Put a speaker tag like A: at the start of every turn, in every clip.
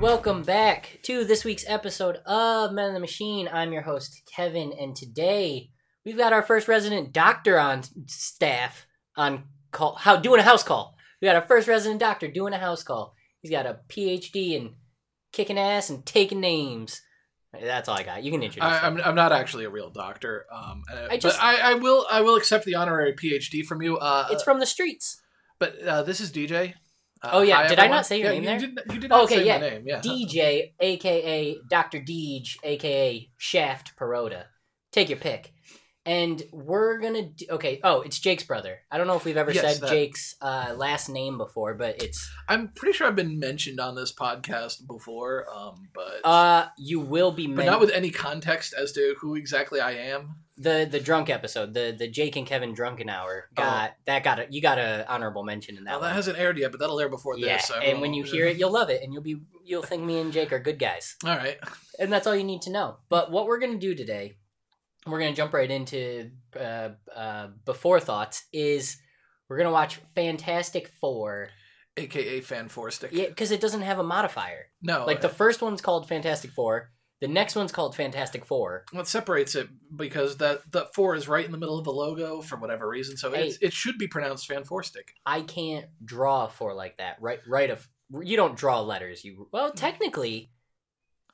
A: Welcome back to this week's episode of Men in the Machine. I'm your host, Kevin, and today we've got our first resident doctor on staff on call, how doing a house call. We got our first resident doctor doing a house call. He's got a PhD in kicking ass and taking names. That's all I got. You can introduce.
B: I,
A: him.
B: I'm, I'm not actually a real doctor, um, uh,
A: I just-
B: but I, I will I will accept the honorary PhD from you. Uh,
A: it's from the streets.
B: but uh, this is DJ. Uh,
A: Oh, yeah.
B: hi,
A: Did I not say your
B: Yeah,
A: name
B: you
A: there?
B: Did, you did not
A: Okay,
B: say
A: yeah.
B: my name. Yeah.
A: DJ, aka Dr. Deej, aka Shaft Perota. Take your pick. And we're gonna do, okay. Oh, it's Jake's brother. I don't know if we've ever
B: Yes,
A: said
B: that-
A: Jake's uh, last name before, but it's
B: I'm pretty sure I've been mentioned on this podcast before, um, but
A: uh, you will be
B: but not with any context as to who exactly I am.
A: the the drunk episode, the the Jake and Kevin drunken hour got that got a you got a honorable mention in that
B: Well, that hasn't aired yet, but that'll air before
A: yeah,
B: this. so
A: and when you hear it, you'll love it, and you'll be you'll think me and Jake are good guys.
B: all right.
A: and that's all you need to know. But what we're gonna do today, we're gonna jump right into uh, uh, before thoughts. Is we're gonna watch Fantastic Four,
B: AKA Fan Four Stick.
A: yeah, because it doesn't have a modifier.
B: No,
A: Like the first one's called Fantastic Four, the next one's called Fantastic Four.
B: what separates it because that that four is right in the middle of the logo for whatever reason, so
A: Hey.
B: it's, it should be pronounced Fan Four Stick.
A: I can't draw a four like that. Right, right. Of you don't draw letters. You well, technically,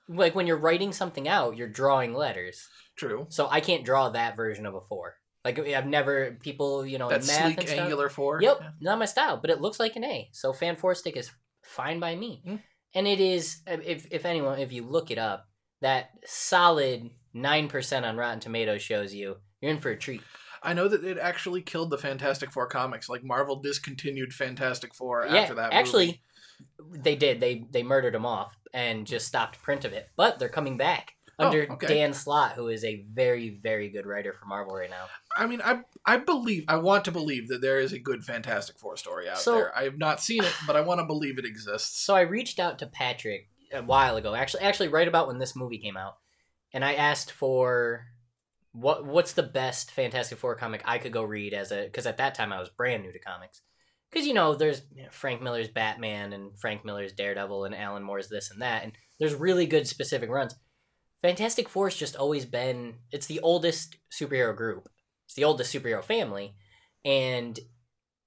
A: like when you're writing something out, you're drawing letters.
B: True.
A: So I can't draw that version of a four. Like I've never people, you know,
B: That sleek
A: and stuff.
B: angular four.
A: Yep,
B: Yeah.
A: not my style, but it looks like an A. So fan four stick is fine by me.
B: Mm.
A: And it is if if anyone if you look it up, that solid nine percent on Rotten Tomatoes shows you you're in for a treat.
B: I know that it actually killed the Fantastic Four comics. Like Marvel discontinued Fantastic Four
A: yeah,
B: after that.
A: actually,
B: movie.
A: they did. They they murdered them off and just stopped print of it. But they're coming back
B: Oh,
A: under
B: okay.
A: Dan Slott, who is a very very good writer for Marvel right now.
B: I mean, I I believe I want to believe that there is a good Fantastic Four story out
A: So-
B: there. I have not seen it, but I want to believe it exists.
A: So I reached out to Patrick a while ago, actually, actually right about when this movie came out, and I asked for what what's the best Fantastic Four comic I could go read as a because at that time I was brand new to comics. Because you know, there's you know, Frank Miller's Batman and Frank Miller's Daredevil and Alan Moore's this and that, and there's really good specific runs. Fantastic Four's just always been it's the oldest superhero group. It's the oldest superhero family, and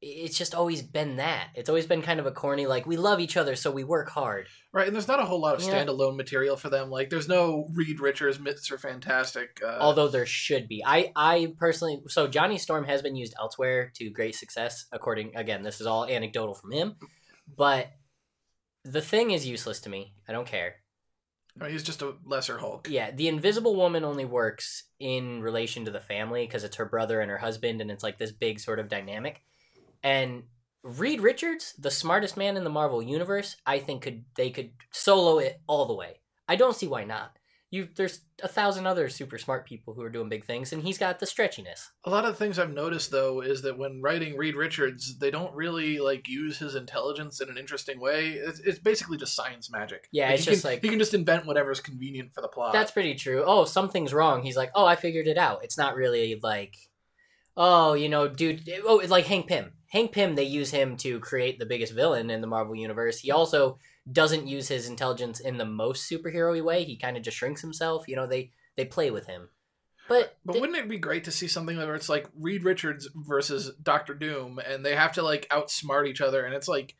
A: it's just always been that. It's always been kind of a corny like we love each other so we work hard.
B: Right, and there's not a whole lot of
A: Yeah.
B: standalone material for them. Like, there's no Reed Richards, Mr. Fantastic. Uh,
A: Although there should be. I I personally so Johnny Storm has been used elsewhere to great success according again this is all anecdotal from him, but the thing is useless to me. I don't care.
B: I mean, he's just a lesser Hulk.
A: Yeah, the Invisible Woman only works in relation to the family because it's her brother and her husband, and it's like this big sort of dynamic. And Reed Richards, the smartest man in the Marvel universe, I think could they could solo it all the way. I don't see why not. You there's a thousand other super smart people who are doing big things, and he's got the stretchiness.
B: A lot of the things I've noticed though is that when writing Reed Richards, they don't really like use his intelligence in an interesting way. It's, it's basically just science magic.
A: Yeah, it's
B: he
A: just
B: can,
A: like-
B: he can just invent whatever's convenient for the plot.
A: That's pretty true. Oh, something's wrong. He's like, oh, I figured it out. It's not really like, oh, you know, dude. Oh, it's like Hank Pym. Hank Pym, they use him to create the biggest villain in the Marvel universe. He also doesn't use his intelligence in the most superhero way. He kind of just shrinks himself. You know, they they play with him. But,
B: But
A: th-
B: wouldn't it be great to see something where it's like Reed Richards versus Doctor Doom, and they have to like outsmart each other, and it's like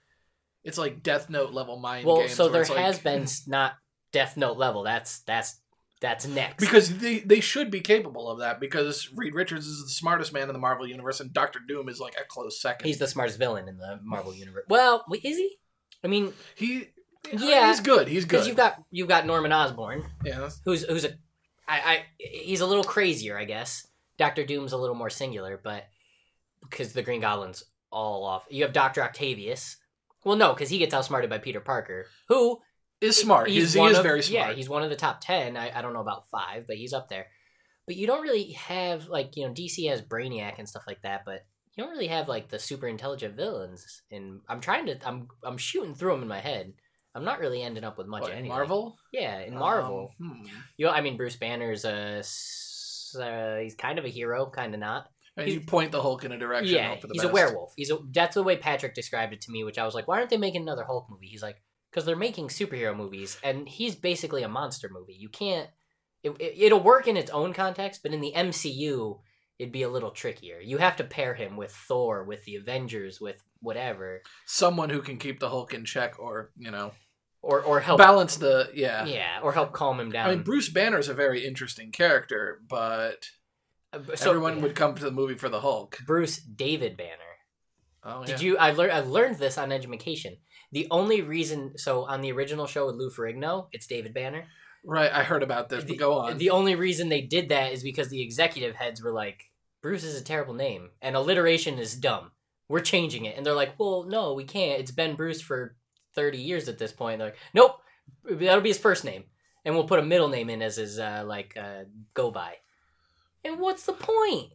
B: it's like Death Note level mind
A: well,
B: games.
A: so there
B: it's like-
A: has been not Death Note level. That's that's that's next.
B: because they they should be capable of that because Reed Richards is the smartest man in the Marvel universe, and Doctor Doom is like a close second.
A: he's the smartest villain in the Marvel universe. Well, is he? I mean,
B: he.
A: Yeah,
B: he's good. He's
A: because
B: good.
A: you've got you've got Norman Osborn,
B: yeah,
A: who's who's a I, I he's a little crazier, I guess. Doctor Doom's a little more singular, but because the Green Goblin's all off. You have Doctor Octavius. Well, no, because he gets outsmarted by Peter Parker, who
B: is smart. He's, he is
A: of-
B: very smart.
A: Yeah, he's one of the top ten. I, I don't know about five, but he's up there. But you don't really have like you know DC has Brainiac and stuff like that, but you don't really have like the super intelligent villains. And I'm trying to I'm I'm shooting through them in my head. I'm not really ending up with much
B: What. Marvel.
A: Yeah, in Marvel.
B: Um, hmm.
A: You know, I mean, Bruce Banner's a, uh, he's kind of a hero, kind of not.
B: And
A: He's-
B: you point the Hulk in a direction.
A: yeah,
B: hope for the
A: he's a werewolf. He's a, that's the way Patrick described it to me, which I was like, why aren't they making another Hulk movie? He's like, because they're making superhero movies, and he's basically a monster movie. You can't. It, it, it'll work in its own context, but in the MCU, it'd be a little trickier. You have to pair him with Thor, with the Avengers, with whatever,
B: Someone who can keep the Hulk in check, or you know,
A: or or help.
B: balance the yeah.
A: yeah, or help calm him down.
B: I mean, Bruce Banner's a very interesting character, but
A: Uh, so-
B: everyone would come to the movie for the Hulk.
A: Bruce David Banner.
B: Oh,
A: Did you? I learned. I learned this on education. The only reason, so on the original show with Lou Ferrigno, it's David Banner.
B: Right, I heard about this.
A: The,
B: But go on.
A: The only reason they did that is because the executive heads were like, "Bruce is a terrible name, and alliteration is dumb. We're changing it." And they're like, "Well, no, we can't. It's been Bruce for thirty years at this point." they're like, "Nope, that'll be his first name, and we'll put a middle name in as his uh, like uh, go by." And what's the point?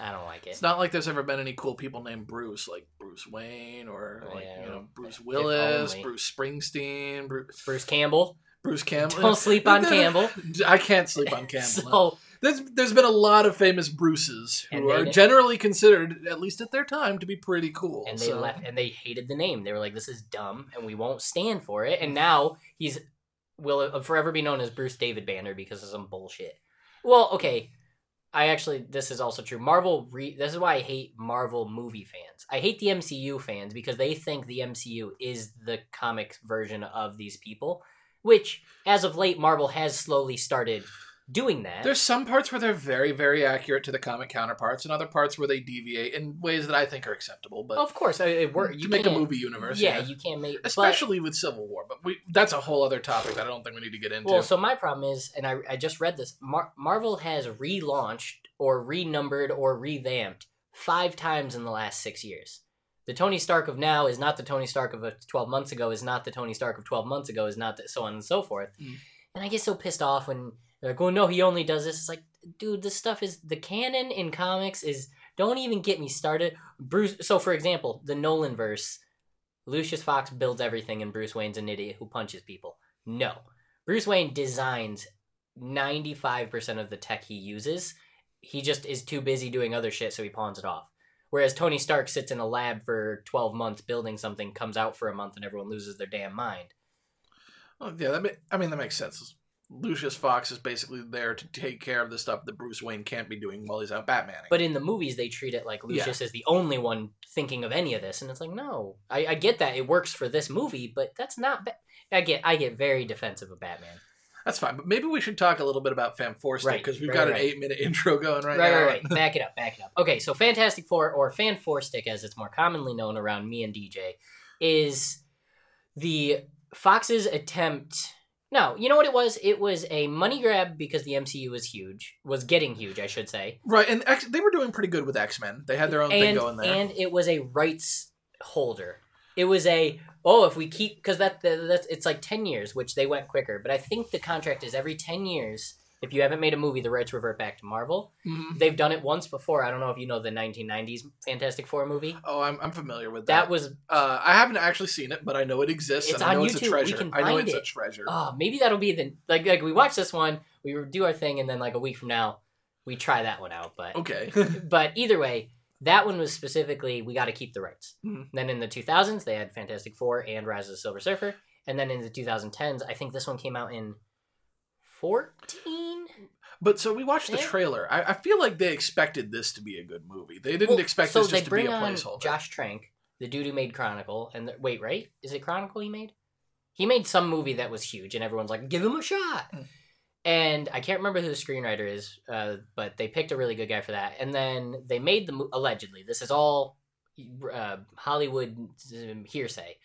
A: I don't like it.
B: It's not like there's ever been any cool people named Bruce, like Bruce Wayne or like
A: yeah,
B: you know Bruce Willis. Bruce Springsteen, Bruce,
A: Bruce Campbell.
B: Bruce Campbell.
A: Don't sleep on Campbell.
B: I can't sleep on Campbell.
A: So
B: There's there's been a lot of famous Bruces who are
A: ne-
B: generally considered, at least at their time, to be pretty cool.
A: and they
B: so-
A: left and they hated the name. They were like, "This is dumb, and we won't stand for it." And now he's will uh, forever be known as Bruce David Banner because of some bullshit. Well, okay, I actually this is also true. Marvel. Re- this is why I hate Marvel movie fans. I hate the MCU fans because they think the MCU is the comic version of these people, which as of late Marvel has slowly started doing that.
B: There's some parts where they're very, very accurate to the comic counterparts, and other parts where they deviate in ways that I think are acceptable. But
A: of course, it, it works. You
B: make a movie universe,
A: Yeah,
B: yeah,
A: you can't make but-
B: especially with Civil War. But we that's a whole other topic that I don't think we need to get into.
A: Well, so my problem is, and I, I just read this, Mar- Marvel has relaunched or renumbered or revamped five times in the last six years. The Tony Stark of now is not the Tony Stark of uh, 12 months ago, is not the Tony Stark of 12 months ago, is not the, so on and so forth.
B: Mm.
A: And I get so pissed off when they're like, well, no, he only does this. It's like, dude, this stuff is, the canon in comics is, don't even get me started. Bruce, so for example, the Nolan verse, Lucius Fox builds everything and Bruce Wayne's an idiot who punches people. No. Bruce Wayne designs 95% of the tech he uses. He just is too busy doing other shit, so he pawns it off. Whereas Tony Stark sits in a lab for 12 months building something, comes out for a month, and everyone loses their damn mind.
B: Oh, yeah, that I mean that makes sense. Lucius Fox is basically there to take care of the stuff that Bruce Wayne can't be doing while he's out Batmaning.
A: But in the movies, they treat it like Lucius is the only one thinking of any of this, and it's like, no, I, I get that it works for this movie, but that's not. Ba- I get, I get very defensive of Batman.
B: That's fine. But maybe we should talk a little bit about Fan Four Stick
A: Right,
B: because we've
A: right,
B: got an eight minute intro going right,
A: Right,
B: now.
A: right, right. Back it up, back it up. Okay, so Fantastic Four, or Fan Four Stick, as it's more commonly known around me and DJ, is the Fox's attempt. No, you know what it was? It was a money grab because the MCU was huge, was getting huge, I should say.
B: Right, and X, they were doing pretty good with X Men. They had their own thing going there.
A: and it was a rights holder. It was a oh if we keep because that that- that's it's like ten years, which they went quicker. But I think the contract is every ten years. If you haven't made a movie, the rights revert back to Marvel.
B: Mhm.
A: They've done it once before. I don't know if you know the 1990s Fantastic Four movie.
B: Oh, I'm, I'm familiar with that.
A: That was
B: uh, I haven't actually seen it, but I know it exists.
A: It's
B: and I know
A: on
B: it's a
A: YouTube. We
B: treasure.
A: can
B: I know
A: find
B: it's a
A: it.
B: treasure.
A: oh maybe that'll be the like like we watch this one, we do our thing, and then like a week from now, we try that one out. But
B: okay.
A: but either way, that one was specifically we got to keep the rights.
B: Mhm.
A: Then in the 2000s, they had Fantastic Four and Rise of the Silver Surfer, and then in the 2010s, I think this one came out in 14.
B: But so we watched the trailer. I, I feel like they expected this to be a good movie. They didn't
A: Well,
B: expect
A: so
B: this just to be a placeholder.
A: Josh Trank, the dude who made Chronicle, and the, wait, right? Is it Chronicle he made? He made some movie that was huge, and everyone's like, "Give him a shot." And I can't remember who the screenwriter is, uh, but they picked a really good guy for that. And then they made the mo- allegedly. This is all uh, Hollywood um, hearsay.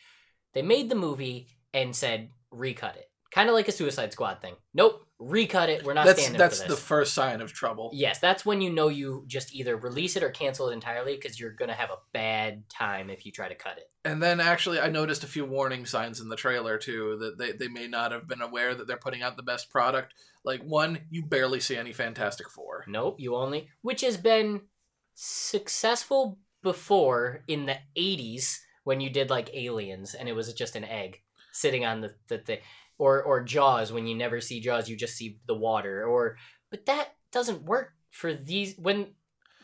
A: They made the movie and said recut it, kind of like a Suicide Squad thing. Nope, recut it. We're not
B: that's
A: standing
B: that's
A: for
B: the first sign of trouble.
A: Yes, that's when you know you just either release it or cancel it entirely because you're gonna have a bad time if you try to cut it.
B: And then actually, I noticed a few warning signs in the trailer too that they, they may not have been aware that they're putting out the best product. Like one, you barely see any Fantastic Four.
A: Nope, you only which has been successful before in the '80s when you did like Aliens and it was just an egg sitting on the the thing, or or Jaws when you never see Jaws, you just see the water. Or but that doesn't work for these when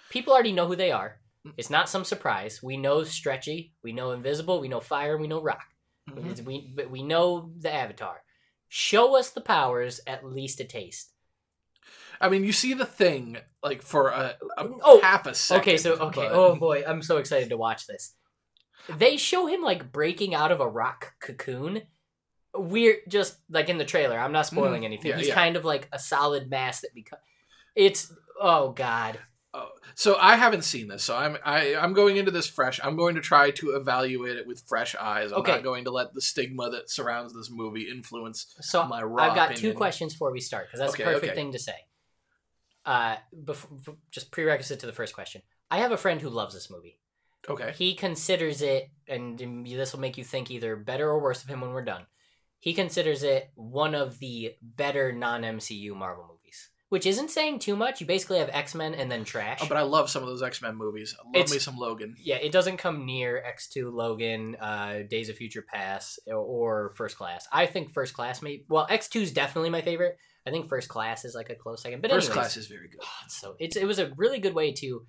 A: people already know who they are.
B: Mm.
A: It's not some surprise. We know Stretchy, we know Invisible, we know Fire, we know Rock.
B: Mhm.
A: We but we know the Avatar. Show us the powers, at least a taste.
B: I mean, you see the thing like for a, a
A: Oh,
B: half a second.
A: okay, so okay.
B: but-
A: Oh boy, I'm so excited to watch this. They show him like breaking out of a rock cocoon. Weird, just like in the trailer. I'm not spoiling
B: Mhm.
A: anything.
B: Yeah,
A: He's
B: yeah.
A: kind of like a solid mass that becomes. It's oh god.
B: Oh, so I haven't seen this, so I'm I, I'm going into this fresh. I'm going to try to evaluate it with fresh eyes. I'm
A: Okay.
B: not going to let the stigma that surrounds this movie influence
A: So
B: my raw
A: I've got two questions before we start because that's
B: Okay,
A: the perfect
B: okay.
A: thing to say. Uh, bef- just prerequisite to the first question. I have a friend who loves this movie.
B: Okay.
A: He considers it, and this will make you think either better or worse of him when we're done. He considers it one of the better non MCU Marvel movies, which isn't saying too much. You basically have X Men and then trash.
B: Oh, but I love some of those X Men movies. I love
A: It's-
B: me some Logan.
A: yeah, it doesn't come near X2, Logan, uh, Days of Future Past, or, First Class. I think First Class may well X2 is definitely my favorite. I think First Class is like a close second. But
B: First
A: anyways,
B: Class is very good.
A: so it's it was a really good way to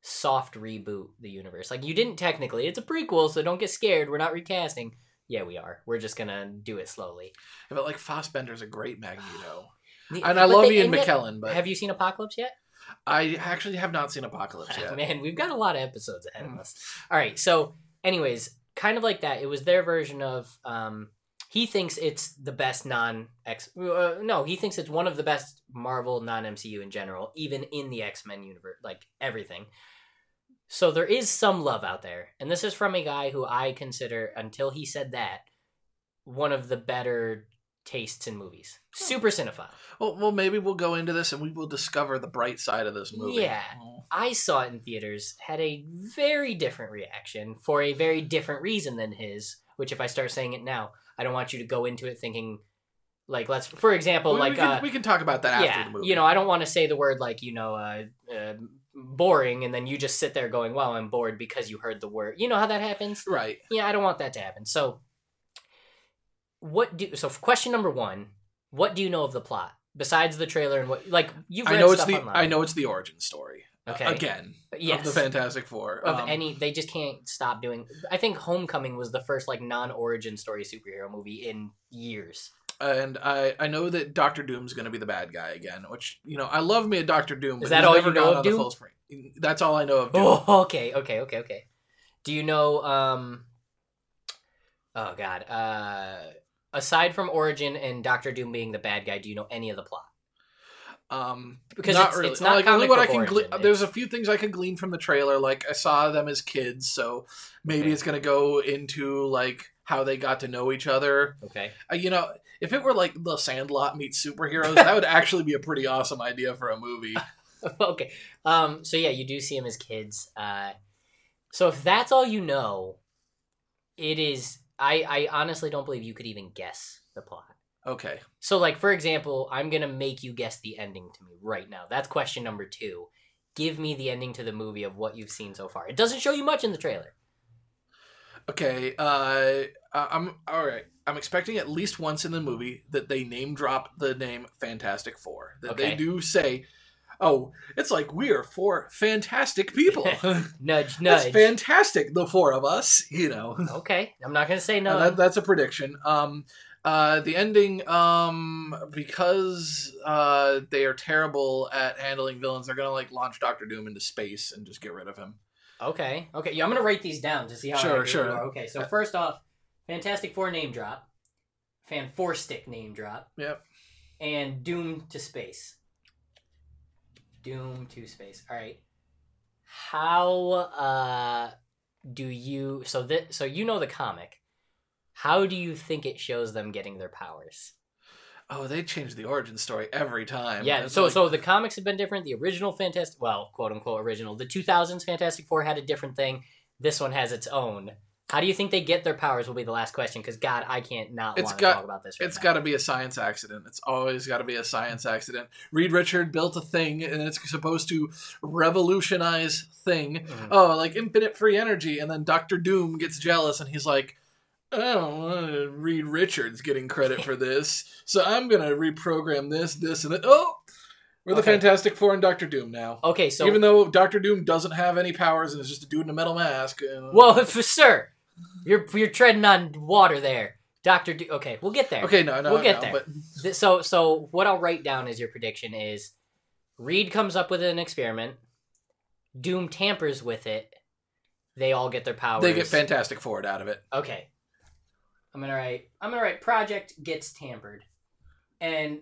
A: soft reboot the universe. Like you didn't technically, it's a prequel, so don't get scared. We're not recasting. Yeah, we are. We're just gonna do it slowly.
B: But like Fassbender's a great Magneto, and I
A: but
B: love
A: they-
B: Ian
A: yet-
B: McKellen, but
A: Have you seen Apocalypse yet?
B: I actually have not seen Apocalypse yet.
A: Man, we've got a lot of episodes ahead of
B: Mm.
A: us. All right, so anyways, kind of like that. It was their version of. Um, he thinks it's the best non X. Uh, no, he thinks it's one of the best Marvel non MCU in general, even in the X Men universe, like everything. So there is some love out there, and this is from a guy who I consider, until he said that, one of the better tastes in movies. Super cinephile.
B: Well, well, maybe we'll go into this and we will discover the bright side of this movie.
A: Yeah.
B: Oh.
A: I saw it in theaters, had a very different reaction for a very different reason than his. Which, if I start saying it now, I don't want you to go into it thinking, like, let's, for example,
B: We-
A: like,
B: we, can,
A: uh,
B: we can talk about that after
A: yeah,
B: the movie.
A: you know, I don't want to say the word like, you know, uh, uh, boring, and then you just sit there going, "Wow, I'm bored" because you heard the word. You know how that happens?
B: right.
A: Yeah, I don't want that to happen. So, what do so? For question number one, what do you know of the plot besides the trailer and what like you've read
B: I know it's the
A: online.
B: I know it's the origin story. uh,
A: Okay.
B: again
A: yes.
B: of the Fantastic Four.
A: of
B: Um,
A: any they just can't stop doing i think homecoming was the first like non-origin story superhero movie in years
B: and I I know that Doctor Doom's going to be the bad guy again, which you know I love me a Doctor Doom.
A: Is that all you know of Doom?
B: That's all I know of Doom.
A: oh okay okay okay okay do you know um oh god uh aside from origin and dr doom being the bad guy do you know any of the plot
B: Um,
A: Because
B: not
A: it's-
B: really.
A: it's not
B: like only what I can. Gle- there's a few things I could glean from the trailer. Like I saw them as kids, so maybe
A: Okay.
B: it's going to go into like how they got to know each other.
A: okay
B: Uh, you know, if it were like The Sandlot meets superheroes, that would actually be a pretty awesome idea for a movie.
A: okay um so yeah you do see him as kids uh so if that's all you know it is i i honestly don't believe you could even guess the plot
B: Okay.
A: So, like for example, I'm gonna make you guess the ending to me right now. That's question number two. Give me the ending to the movie of what you've seen so far. It doesn't show you much in the trailer.
B: Okay, uh, I- I'm all right. I'm expecting at least once in the movie that they name drop the name Fantastic Four. That
A: Okay.
B: they do say, "Oh, it's like we are four fantastic people.
A: Nudge,
B: That's
A: nudge.
B: fantastic, the four of us." You know,
A: okay, I'm not gonna say
B: Uh,
A: no.
B: that, that's a prediction. Um, uh, the ending, um, because uh, they are terrible at handling villains, they're gonna like launch Doctor Doom into space and just get rid of him.
A: okay, okay. Yeah, I'm gonna write these down to see how.
B: Sure, sure.
A: Okay, so first off, Fantastic Four name drop, Fan Four Stick name drop,
B: Yep.
A: and Doom to space. Doom to space. All right. How uh do you so that so you know the comic. How do you think it shows them getting their powers?
B: Oh, they change the origin story every time.
A: yeah, so
B: like-
A: so the comics have been different. The original Fantastic well, quote unquote original. The 2000s Fantastic 4 had a different thing. This one has its own. How do you think they get their powers will be the last question cuz god, I can't not
B: It's
A: want to talk about this right
B: It's got to be a science accident. It's always got to be a science accident. Reed Richard built a thing, and it's supposed to revolutionize thing.
A: Mhm.
B: Oh, like infinite free energy, and then Doctor Doom gets jealous, and he's like, "Oh, Reed Richards getting credit for this, so I'm gonna reprogram this, this, and that." Oh, We're the
A: Okay.
B: Fantastic Four and Doctor Doom now.
A: Okay, so
B: Even though Doctor Doom doesn't have any powers and is just a dude in a metal mask. uh,
A: well, for sir, you're you're treading on water there, Doctor. Do- okay, we'll get there.
B: okay, no, no,
A: we'll get
B: no,
A: there.
B: But
A: So so what I'll write down as your prediction is Reed comes up with an experiment, Doom tampers with it, they all get their powers.
B: they get Fantastic Four out of it.
A: Okay. I'm gonna write I'm gonna write Project gets tampered. And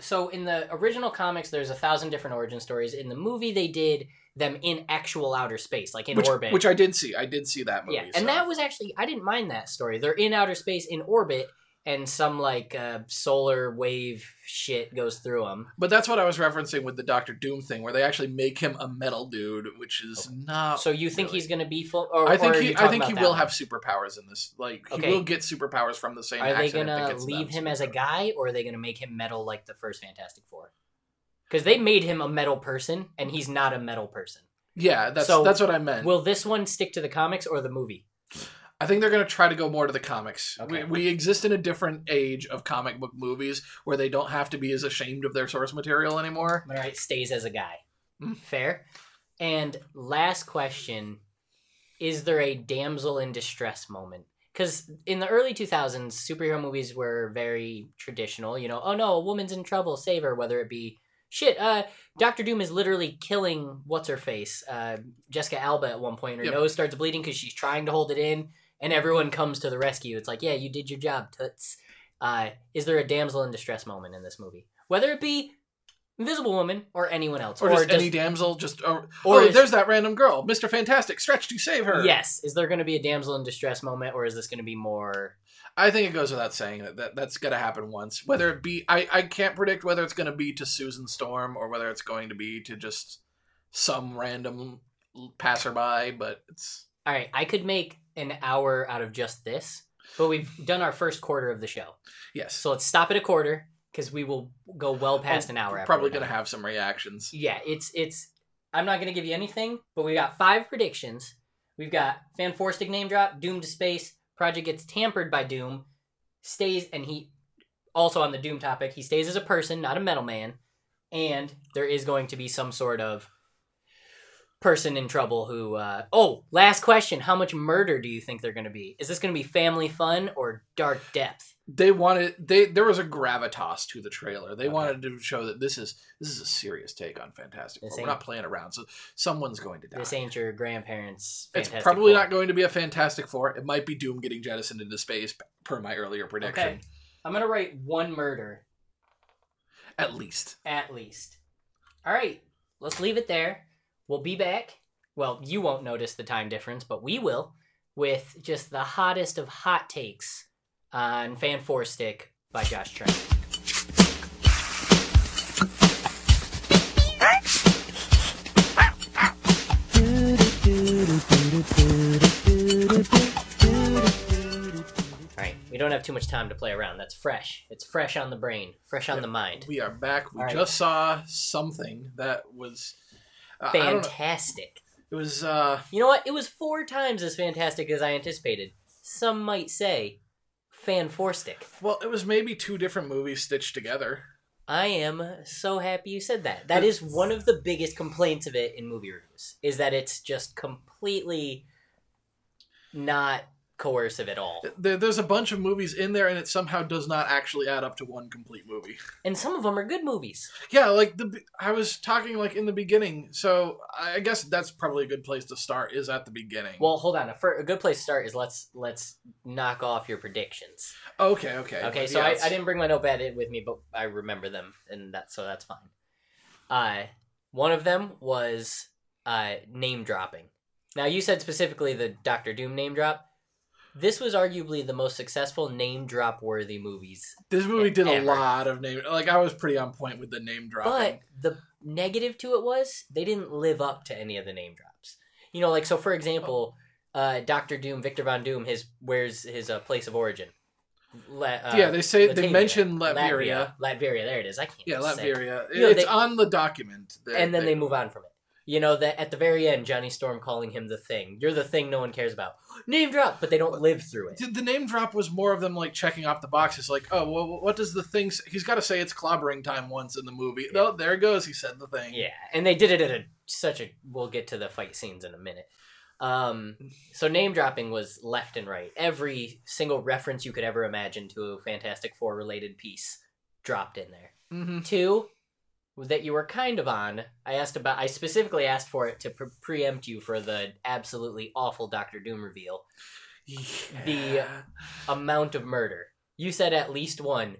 A: so in the original comics there's a thousand different origin stories. In the movie they did them in actual outer space, like in
B: Which,
A: orbit.
B: which I did see. I did see that movie.
A: yeah, and
B: so.
A: that was actually I didn't mind that story. They're in outer space in orbit, and some like uh, solar wave shit goes through them.
B: But that's what I was referencing with the Doctor Doom thing, where they actually make him a metal dude, which is not.
A: So you think
B: really.
A: he's gonna be full? Or,
B: I think he. I think he will
A: one?
B: have superpowers in this. Like he will get superpowers from the same.
A: Are they
B: that
A: gonna leave him as a guy, or are they gonna make him metal like the first Fantastic Four? Because they made him a metal person, and he's not a metal person.
B: Yeah, that's
A: So,
B: that's what I meant.
A: Will this one stick to the comics or the movie?
B: I think they're going to try to go more to the comics.
A: Okay.
B: We, we exist in a different age of comic book movies where they don't have to be as ashamed of their source material anymore.
A: All right, stays as a guy.
B: Mm.
A: Fair. And last question: Is there a damsel in distress moment? Because in the early 2000s, superhero movies were very traditional. You know, oh no, a woman's in trouble, save her. Whether it be shit, uh, Doctor Doom is literally killing what's her face, uh, Jessica Alba at one point. Her
B: Yep.
A: nose starts bleeding because she's trying to hold it in, and everyone comes to the rescue. It's like, yeah, you did your job, toots. Uh, is there a damsel in distress moment in this movie? Whether it be Invisible Woman or anyone else,
B: Or, just, any damsel, just or,
A: or
B: oh,
A: is-
B: there's that random girl, Mister Fantastic, stretch to save her.
A: Yes. Is there going to be a damsel in distress moment, or is this going to be more?
B: I think it goes without saying that, that that's going to happen once. Whether it be, I I can't predict whether it's going to be to Susan Storm or whether it's going to be to just some random passerby. But it's
A: All right, I could make an hour out of just this, but we've done our first quarter of the show,
B: yes,
A: so let's stop at a quarter because we will go well oh, past an hour.
B: Probably going to have some reactions.
A: Yeah, it's it's. I'm not going to give you anything, but we got five predictions. We've got Fan Four Stick name drop, Doom to space, Project gets tampered by Doom, stays, and he also on the Doom topic, he stays as a person, not a metal man, and there is going to be some sort of person in trouble who. Uh, oh, last question: How much murder do you think they're going to be? Is this going to be family fun or dark depth?
B: They wanted they there was a gravitas to the trailer. They
A: Okay.
B: wanted to show that this is this is a serious take on Fantastic Four. We're not playing around. So someone's going to die.
A: This ain't your grandparents.
B: It's probably
A: Four.
B: not going to be a Fantastic Four. It might be Doom getting jettisoned into space, per my earlier prediction.
A: Okay. I'm gonna write one murder
B: At least.
A: at least. All right, let's leave it there. We'll be back. Well, you won't notice the time difference, but we will with just the hottest of hot takes on Fan Four Stick by Josh Trank. All right, we don't have too much time to play around. That's fresh. It's fresh on the brain, fresh on the mind.
B: We are back. We
A: All right.
B: just saw something that was uh, I don't know.
A: Fantastic.
B: It was uh
A: You know what? It was four times as fantastic as I anticipated. Some might say fan four stick.
B: well, it was maybe two different movies stitched together.
A: I am so happy you said that. That is one of the biggest complaints of it in movie reviews is that it's just completely not coercive at all.
B: There, there's a bunch of movies in there, and it somehow does not actually add up to one complete movie.
A: And some of them are good movies.
B: Yeah, like the I was talking like in the beginning, so I guess that's probably a good place to start. Is at the beginning.
A: Well, hold on. A, fir- a good place to start is let's let's knock off your predictions.
B: okay, okay,
A: Okay, so
B: yeah,
A: I, I didn't bring my notepad in with me, but I remember them, and that so that's fine. Uh, one of them was uh, name dropping. Now you said specifically the Doctor Doom name drop. This was arguably the most successful name drop worthy movies.
B: This movie did a lot of name. Like I was pretty on point with the name
A: drop.
B: But
A: the negative to it was they didn't live up to any of the name drops. You know, like so for example, uh, Doctor Doom, Victor Von Doom, his where's his uh, place of origin? La- uh,
B: yeah, they say they mention Latveria.
A: Latveria, there it is. I can't.
B: Yeah. Latveria.
A: You know,
B: it's
A: they-
B: on the document. They-
A: and then they move on from it. You know that at the very end, Johnny Storm calling him the thing. You're the thing no one cares about. Name drop, but they don't live through it.
B: The, the name drop was more of them like checking off the boxes, like, oh, well, what does the thing? Say? He's got to say it's clobbering time once in the movie.
A: Yeah.
B: Oh, there it goes. He said the thing.
A: Yeah, and they did it at a such a. We'll get to the fight scenes in a minute. Um, so name dropping was left and right. Every single reference you could ever imagine to a Fantastic Four related piece dropped in there.
B: Mm-hmm.
A: Two that you were kind of on. I asked about. I specifically asked for it to pre- preempt you for the absolutely awful Doctor Doom reveal. The- Amount of murder. You said at least one.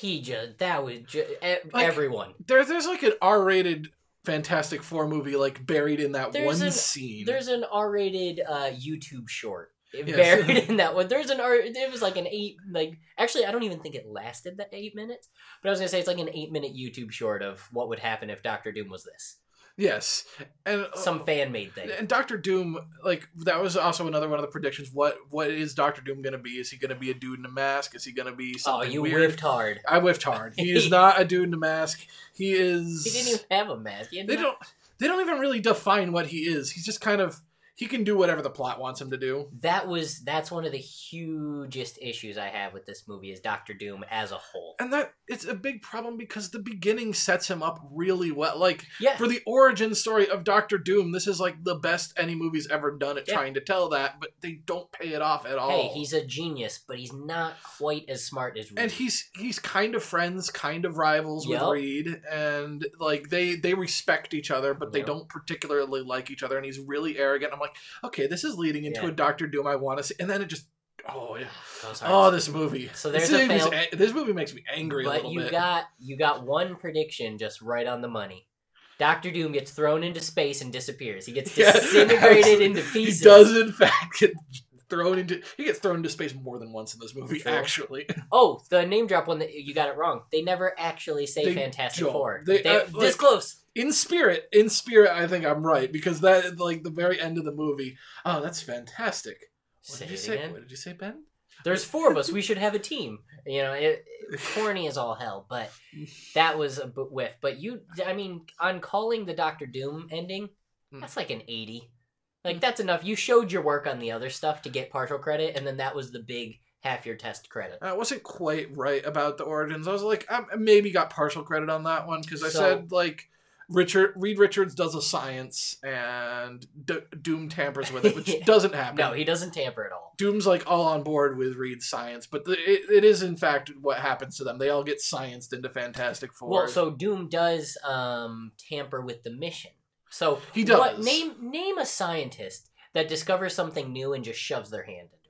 A: He just that was just
B: Like,
A: everyone.
B: there, there's like an R-rated Fantastic Four movie like buried in that
A: There's
B: one
A: an-
B: scene.
A: There's an R-rated uh, YouTube short
B: Yes.
A: buried in that one. There's an R. It was like an eight. Like actually, I don't even think it lasted that eight minutes. But I was gonna say it's like an eight-minute YouTube short of what would happen if Doctor Doom was this.
B: yes, and uh,
A: Some fan-made thing.
B: And Doctor Doom, like that was also another one of the predictions. What what is Doctor Doom going to be? Is he going to be a dude in a mask? Is he going to be
A: Oh, you
B: weird?
A: whiffed hard.
B: I whiffed hard. He is not a dude in a mask. He is.
A: He didn't even have a mask. He
B: They
A: no-
B: don't. They don't even really define what he is. He's just kind of. He can do whatever the plot wants him to do.
A: That was that's one of the hugest issues I have with this movie is Doctor Doom as a whole.
B: And that it's a big problem because the beginning sets him up really well. Like
A: Yeah,
B: for the origin story of Doctor Doom, this is like the best any movie's ever done at
A: Yeah.
B: trying to tell that, but they don't pay it off at all.
A: hey, he's a genius, but he's not quite as smart as Reed.
B: and he's he's kind of friends, kind of rivals with Reed, and like they they respect each other, but they don't particularly like each other. And he's really arrogant. I'm like, okay, this is leading into
A: Yeah.
B: a Doctor Doom I want to see, and then it just oh yeah, oh this movie.
A: So
B: this,
A: there's a
B: movie's
A: fail-
B: a- this movie makes me angry a
A: but
B: little
A: you
B: bit.
A: got you got one prediction just right on the money. Doctor Doom gets thrown into space and disappears. He gets disintegrated
B: actually,
A: into pieces.
B: He does in fact get thrown into. He gets thrown into space more than once in this movie. Actually,
A: Oh, the name drop one that you got it wrong. They never actually say
B: They
A: Fantastic
B: don't.
A: Four.
B: They-
A: They,
B: uh,
A: this
B: like-
A: close.
B: In spirit, in spirit, I think I'm right because that like the very end of the movie. Oh, that's fantastic. What
A: Say
B: did you
A: it
B: say?
A: again.
B: What did you say, Ben?
A: There's four of us. We should have a team. You know, it, it- corny as all hell, but that was a whiff. But you, I mean, on calling the Doctor Doom ending,
B: Mm.
A: that's like an eighty. Like that's enough. You showed your work on the other stuff to get partial credit, and then that was the big half your test credit.
B: I wasn't quite right about the origins. I was like, I maybe got partial credit on that one because I
A: So-
B: said like Richard Reed Richards does a science and D- Doom tampers with it, which doesn't happen.
A: No, he doesn't tamper at all.
B: Doom's like all on board with Reed's science, but the, it, it is in fact what happens to them. They all get scienced into Fantastic Four.
A: Well, so Doom does um, tamper with the mission. So
B: He
A: What,
B: does.
A: name name a scientist that discovers something new and just shoves their hand it.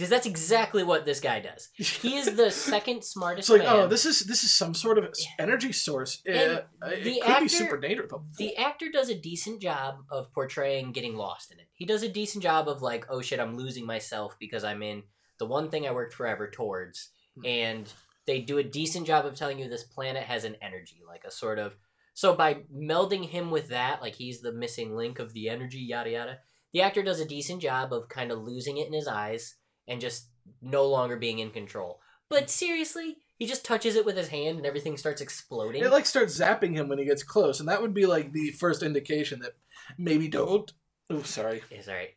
A: Because that's exactly what this guy does. He is the second smartest
B: it's like,
A: man.
B: oh, this is this is some sort of energy source. Uh, it
A: the
B: could
A: actor-
B: be super dangerous.
A: the actor does a decent job of portraying getting lost in it. He does a decent job of like, oh shit, I'm losing myself because I'm in the one thing I worked forever towards.
B: Hmm.
A: And they do a decent job of telling you this planet has an energy, like a sort of. So by melding him with that, like he's the missing link of the energy, yada yada. The actor does a decent job of kind of losing it in his eyes and just no longer being in control. But seriously, he just touches it with his hand and everything starts exploding.
B: It like starts zapping him when he gets close, and that would be like the first indication that maybe don't. Oh, sorry,
A: It's alright.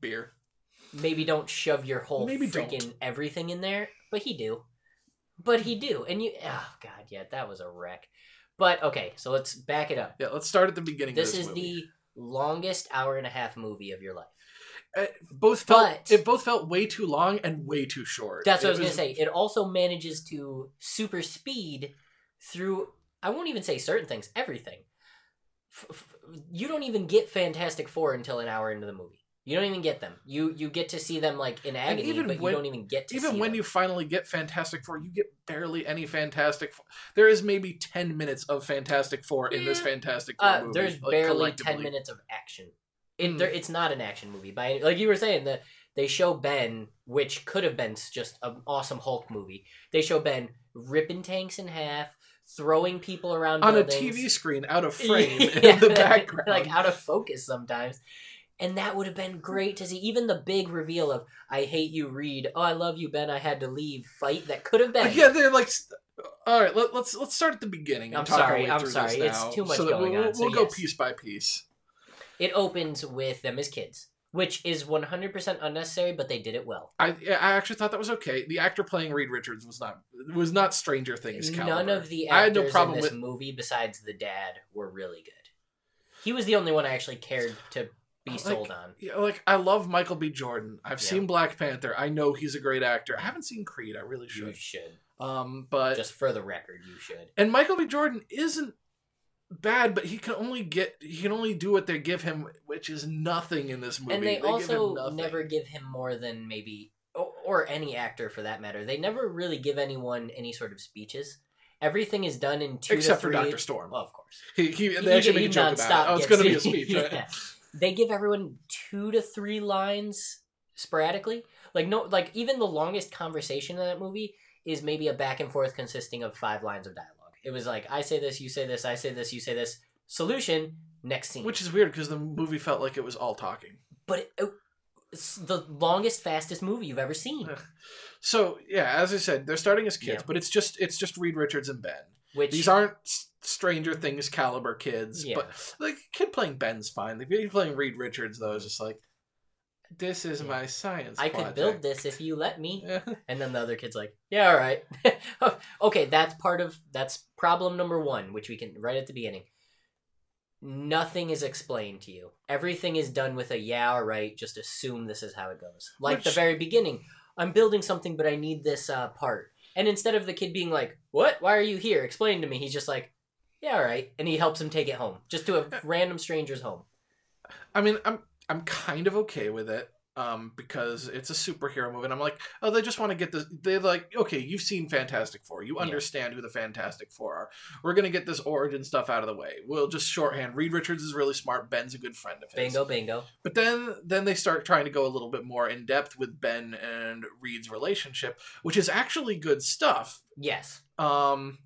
B: beer.
A: maybe don't shove your whole
B: Maybe
A: freaking
B: don't.
A: everything in there, but he do. But he do. And you oh god, yeah, that was a wreck. But okay, so let's back it up.
B: Yeah, let's start at the beginning.
A: This
B: this
A: is
B: movie.
A: the longest hour and a half movie of your life.
B: Uh, both felt
A: But-
B: it both felt way too long and way too short.
A: That's what
B: It
A: I was, gonna say. It also manages to super speed through I won't even say certain things, everything. F- f- you don't even get Fantastic Four until an hour into the movie. You don't even get them. You you get to see them like in agony,
B: even
A: but
B: when-
A: you don't even get to
B: Even when
A: them.
B: you finally get Fantastic Four, you get barely any Fantastic. Four. There is maybe ten minutes of Fantastic Four in this Fantastic Four
A: Uh,
B: movie.
A: there's
B: like,
A: barely ten minutes of action. It,
B: hmm.
A: there, it's not an action movie by any, like you were saying. The they show Ben, which could have been just an awesome Hulk movie. They show Ben ripping tanks in half, throwing people around
B: on a. TV screen out of frame
A: Yeah,
B: in the background.
A: like out of focus sometimes. And that would have been great to see. Even the big reveal of "I hate you, Reed." Oh, I love you, Ben. I had to leave. Fight that could have been.
B: Yeah, they're like All right, let, let's let's start at the beginning.
A: I'm sorry, I'm sorry, it's
B: now,
A: too much
B: so that
A: going
B: we'll,
A: on, so
B: We'll go piece by piece.
A: It opens with them as kids, which is 100% unnecessary, but they did it well.
B: I I actually thought that was okay. The actor playing Reed Richards was not was not Stranger Things caliber.
A: None of the actors
B: I had no problem
A: in this
B: with
A: movie besides the dad were really good. He was the only one I actually cared to be
B: Like,
A: sold on.
B: Yeah, like I love Michael B. Jordan. I've
A: Yeah.
B: seen Black Panther. I know he's a great actor. I haven't seen Creed. I really
A: You
B: should.
A: should.
B: Um, but
A: Just for the record, you should.
B: and Michael B. Jordan isn't bad, but he can only get he can only do what they give him, which is nothing in this movie.
A: and they,
B: give him
A: also
B: nothing.
A: never give him more than maybe or, or any actor for that matter they never really give anyone any sort of speeches everything is done in two
B: except for Doctor Storm.
A: well, of course
B: he, he,
A: He-
B: they actually
A: he
B: make a joke about
A: nonstop
B: it. Oh, it's going to be a speech, right?
A: Yeah. they give everyone two to three lines sporadically like no like even the longest conversation in that movie is maybe a back and forth consisting of five lines of dialogue it was like i say this you say this i say this you say this solution next scene
B: Which is weird because the movie felt like it was all talking.
A: but it, it- it's the longest fastest movie you've ever seen
B: So yeah, as I said, they're starting as kids,
A: Yeah.
B: but it's just it's just Reed Richards and Ben.
A: which
B: These aren't Stranger Things caliber kids,
A: Yeah.
B: but like kid playing Ben's fine. The kid playing Reed Richards though is just like, this is
A: Yeah.
B: my science.
A: I could build this if you let me.
B: Yeah.
A: And then the other kid's like, yeah, all right. okay, that's part of that's problem number one, which we can right at the beginning. Nothing is explained to you. Everything is done with a yeah, all right. Just assume this is how it goes. Like the very beginning, I'm building something, but I need this uh, part. And instead of the kid being like, "What? Why are you here? Explain to me," he's just like, "Yeah, all right," and he helps him take it home, just to a random stranger's home.
B: I mean, I'm I'm kind of okay with it. Um, because it's a superhero movie, and I'm like, oh, they just want to get this. They're like, okay, you've seen Fantastic Four, you
A: Yeah.
B: understand who the Fantastic Four are. We're gonna get this origin stuff out of the way. We'll just shorthand. Reed Richards is really smart. Ben's a good friend of his.
A: Bingo, bingo.
B: But then then they start trying to go a little bit more in depth with Ben and Reed's relationship, which is actually good stuff.
A: Yes.
B: Um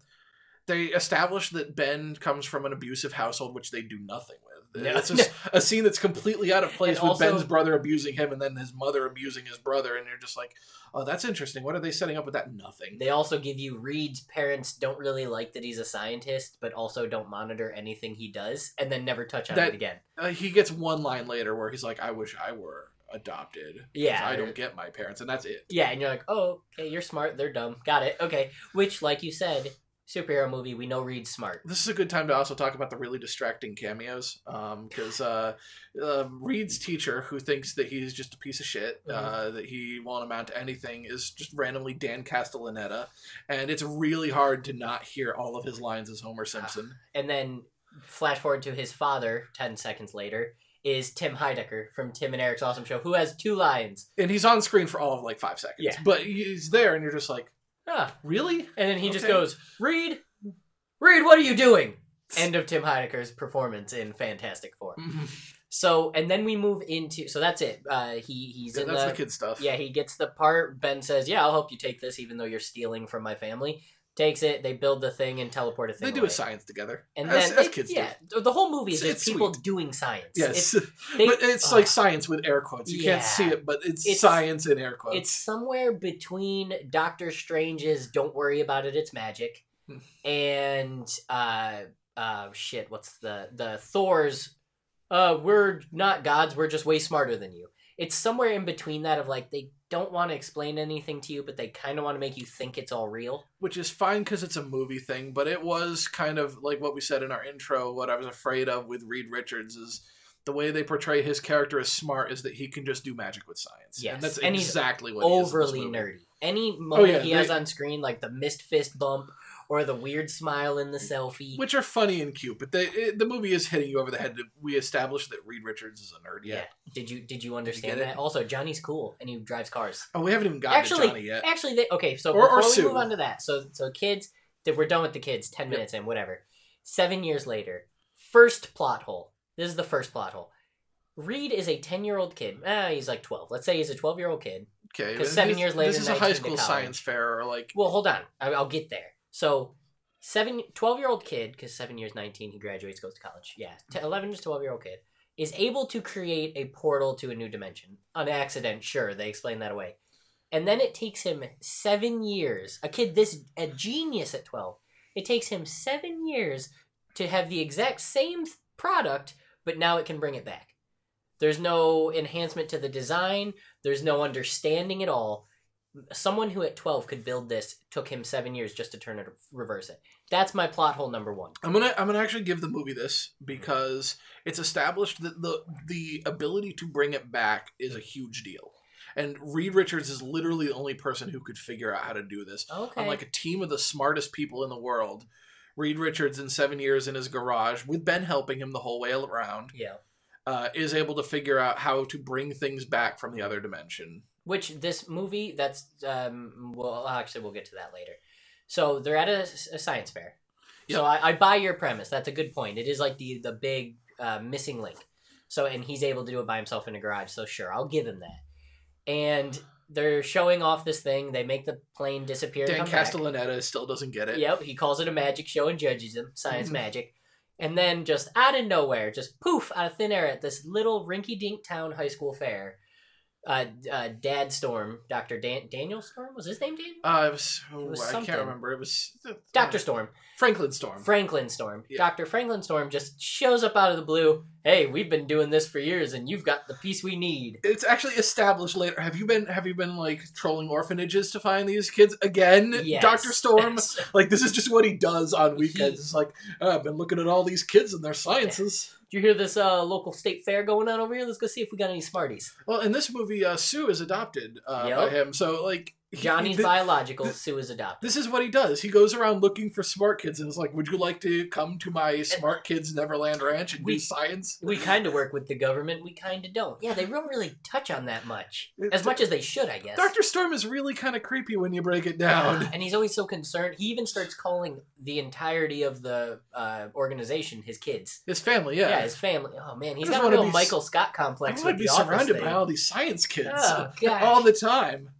B: they establish that Ben comes from an abusive household, which they do nothing
A: No.
B: It's just a scene that's completely out of place
A: And
B: with
A: also-
B: Ben's brother abusing him and then his mother abusing his brother, and you're just like, oh, that's interesting. What are they setting up with that? Nothing.
A: They also give you Reed's parents don't really like that he's a scientist, but also don't monitor anything he does, and then never touch on
B: That-
A: it again.
B: Uh, he gets one line later where he's like, I wish I were adopted.
A: Yeah.
B: I don't get my parents, and that's it.
A: Yeah, and you're like, oh, okay, you're smart. They're dumb. Got it. Okay. Which, like you said, superhero movie. We know Reed's smart.
B: This is a good time to also talk about the really distracting cameos, because uh, uh, Reed's teacher, who thinks that he's just a piece of shit, uh, that he won't amount to anything, is just randomly Dan Castellaneta, and it's really hard to not hear all of his lines as Homer Simpson.
A: And then flash forward to his father. Ten seconds later is Tim Heidecker from Tim and Eric's Awesome Show, who has two lines.
B: And he's on screen for all of like five seconds,
A: Yeah.
B: but he's there, and you're just like,
A: Ah,
B: really?
A: and then he just
B: Okay.
A: goes, Reed, Reed, what are you doing? End of Tim Heidecker's performance in Fantastic Four. So, and then we move into. So that's it. Uh, he he's in
B: that's
A: the,
B: the kid stuff.
A: Yeah, he gets the part. Ben says, "Yeah, I'll help you take this, even though you're stealing from my family." Takes it. They build the thing and teleport a thing.
B: they do
A: away.
B: a science together,
A: and
B: as,
A: then
B: as kids
A: yeah,
B: do.
A: the whole movie is
B: It's-
A: just
B: it's
A: people
B: sweet.
A: doing science.
B: Yes,
A: It's, they-
B: but it's
A: uh,
B: like science with air quotes. You can't see it, but it's,
A: It's-
B: science in air quotes.
A: it's somewhere between Doctor Strange's "Don't worry about it, it's magic"
B: Hmm.
A: and uh, uh, shit. What's the the Thor's? Uh, we're not gods. We're just way smarter than you. It's somewhere in between that of like they don't want to explain anything to you, but they kind of want to make you think it's all real.
B: which is fine because it's a movie thing, but it was kind of like what we said in our intro. What I was afraid of with Reed Richards is the way they portray his character as smart is that he can just do magic with science.
A: Yes,
B: and that's
A: and
B: exactly what he is
A: Overly nerdy. Any oh, moment
B: yeah,
A: he has
B: they-
A: on screen, like the missed fist bump or the weird smile in the selfie.
B: which are funny and cute. But they, it, the movie is hitting you over the head. We established that Reed Richards is a nerd.
A: yeah.
B: Yeah.
A: Did you did you understand
B: get it?
A: that? Also, Johnny's cool and he drives cars.
B: Oh, we haven't even gotten
A: Actually-
B: to Johnny yet.
A: Actually, they okay. So
B: Or- or
A: before we
B: Sue.
A: move on to that, so so kids, that we're done with the kids. Ten
B: Yep.
A: minutes in, whatever. Seven years later, first plot hole. This is the first plot hole. Reed is a ten-year-old kid. Ah, he's like twelve. Let's say he's a twelve-year-old kid.
B: Okay. Because
A: seven years later,
B: this is a high school science fair, or like
A: Well, hold on. I'll get there. So, seven, 12 year old kid, because seven years, 19, he graduates, goes to college. Yeah. T- 11 to 12 year old kid is able to create a portal to a new dimension. On accident, sure. They explain that away. And then it takes him seven years. A kid this a genius at twelve. It takes him seven years to have the exact same product, but now it can bring it back. There's no enhancement to the design. There's no understanding at all. Someone who at 12 could build this took him seven years just to turn it, reverse it. That's my plot hole number one.
B: I'm gonna I'm gonna actually give the movie this because it's established that the the ability to bring it back is a huge deal. And Reed Richards is literally the only person who could figure out how to do this.
A: Okay.
B: On like a team of the smartest people in the world, Reed Richards in seven years in his garage, with Ben helping him the whole way around,
A: yeah.
B: uh, is able to figure out how to bring things back from the other dimension.
A: Which this movie, that's, um, well, actually, we'll get to that later. So they're at a, a science fair. So I, I buy your premise. That's a good point. It is like the, the big uh, missing link. So, and he's able to do it by himself in a garage. So sure, I'll give him that. And they're showing off this thing. They make the plane disappear.
B: Dan
A: come back.
B: Castellaneta still doesn't get it.
A: Yep, he calls it a magic show and judges him, science
B: Mhm.
A: magic. And then just out of nowhere, just poof, out of thin air at this little rinky dink town high school fair, uh, uh, Dad Storm, Dr. Dan- Daniel Storm, was his name Daniel?
B: Uh, it was, oh,
A: was
B: I
A: something.
B: can't remember. It was
A: Dr. Storm,
B: Franklin Storm.
A: Franklin Storm.
B: Yeah.
A: Dr. Franklin Storm just shows up out of the blue. Hey, we've been doing this for years and you've got the piece we need.
B: it's actually established later. Have you been have you been like trolling orphanages to find these kids again?
A: Yes.
B: Doctor Storm. Like this is just what he does on weekends.
A: He-
B: It's like oh, I've been looking at all these kids and their sciences.
A: Did you hear this uh, local state fair going on over here? Let's go see if we got any Smarties.
B: Well, in this movie, uh, Sue is adopted uh,
A: Yep.
B: by him. So like he-
A: Johnny's biological,
B: th-
A: Sue is adopted.
B: This is what he does. He goes around looking for smart kids and is like, "Would you like to come to my smart kids Neverland Ranch and
A: We-
B: do science?"
A: We kind of work with the government. We kind of don't. Yeah, they don't really touch on that much. As much as they should, I guess.
B: Doctor Storm is really kind of creepy when you break it down.
A: And he's always so concerned. He even starts calling the entirety of the uh, organization his kids.
B: His family,
A: Yeah,
B: yeah.
A: his family. Oh man, he's got a real
B: s-
A: Michael Scott complex
B: want
A: with
B: be surrounded
A: thing.
B: by all these science kids
A: Oh,
B: all the time.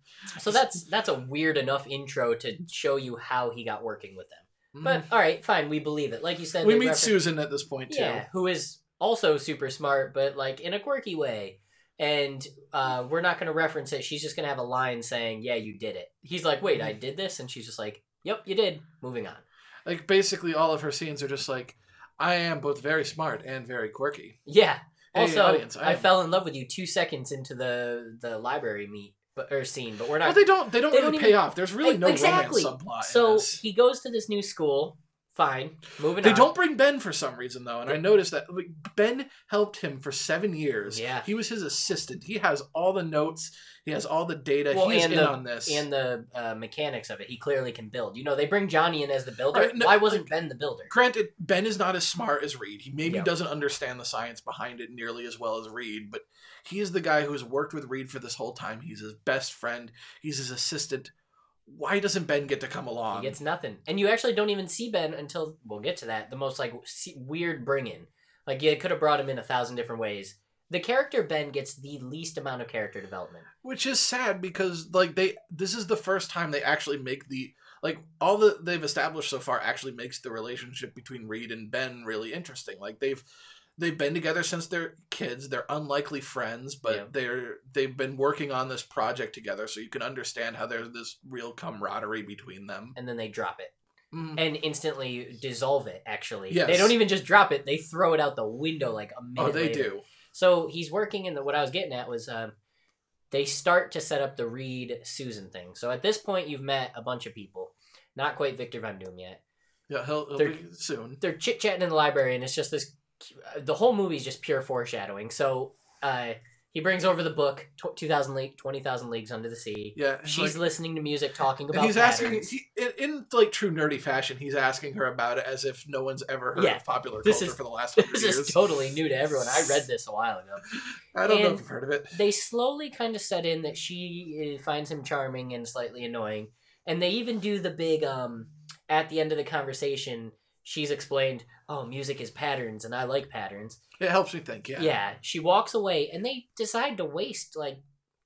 A: So that's that's a weird enough intro to show you how he got working with them. But
B: Mhm.
A: all right, fine, we believe it. Like you said,
B: we meet Susan at this point too.
A: Yeah, who is also super smart, but like in a quirky way. And uh, we're not going to reference it. She's just going to have a line saying, "Yeah, you did it." He's like, "Wait, I did this," and she's just like, "Yep, you did." Moving on.
B: Like basically, all of her scenes are just like, I am both very smart and very quirky.
A: Yeah.
B: Hey,
A: Also,
B: audience,
A: I,
B: am-
A: fell in love with you two seconds into the the library meet but or scene, but we're not.
B: Well, they don't. They don't
A: they
B: really
A: don't
B: pay
A: even-
B: off. There's really no
A: exactly.
B: romance subplot.
A: so he goes to this new school. Fine. Moving
B: They
A: on.
B: They don't bring Ben for some reason though, and I noticed that like, Ben helped him for seven years.
A: Yeah.
B: he was his assistant. He has all the notes. He has all the data.
A: Well,
B: He's in
A: the-
B: on this.
A: and the uh, mechanics of it. He clearly can build. You know, they bring Johnny in as the builder.
B: Right, no,
A: Why wasn't Ben the builder?
B: Granted, Ben is not as smart as Reed. He maybe doesn't understand the science behind it nearly as well as Reed, but he is the guy who has worked with Reed for this whole time. He's his best friend. He's his assistant. Why doesn't Ben get to come along?
A: He gets nothing, and you actually don't even see Ben until we'll get to that. The most like weird bring in. Like you could have brought him in a thousand different ways. The character Ben gets the least amount of character development.
B: Which is sad because like they this is the first time they actually make the like all that they've established so far actually makes the relationship between Reed and Ben really interesting. Like they've they've been together since they're kids. They're unlikely friends, but
A: Yeah.
B: they're they've been working on this project together, so you can understand how there's this real camaraderie between them.
A: and then they drop it
B: Mhm.
A: and instantly dissolve it. Actually,
B: Yes.
A: they don't even just drop it; they throw it out the window like a minute.
B: Oh, they
A: later.
B: do.
A: So he's working in the. What I was getting at was, um, they start to set up the Reed Susan thing. So at this point, you've met a bunch of people, not quite Victor Von Doom yet.
B: Yeah, he'll, he'll
A: They're-
B: be soon.
A: They're chit chatting in the library, and it's just this. The whole movie is just pure foreshadowing. So uh, he brings over the book, tw- 2000 League, 20,000 Leagues Under the Sea.
B: Yeah,
A: She's
B: like-
A: listening to music, talking about.
B: he's asking he, in, in like true nerdy fashion. He's asking her about it as if no one's ever heard
A: Yeah,
B: of popular
A: this
B: culture
A: is-
B: for the last hundred
A: This
B: years.
A: is totally new to everyone. I read this a while ago.
B: I don't know if you've heard of it.
A: they slowly kind of set in that she uh, finds him charming and slightly annoying and they even do the big um at the end of the conversation she's explained oh music is patterns and i like patterns
B: It helps me think.
A: yeah,
B: Yeah.
A: she walks away and they decide to waste like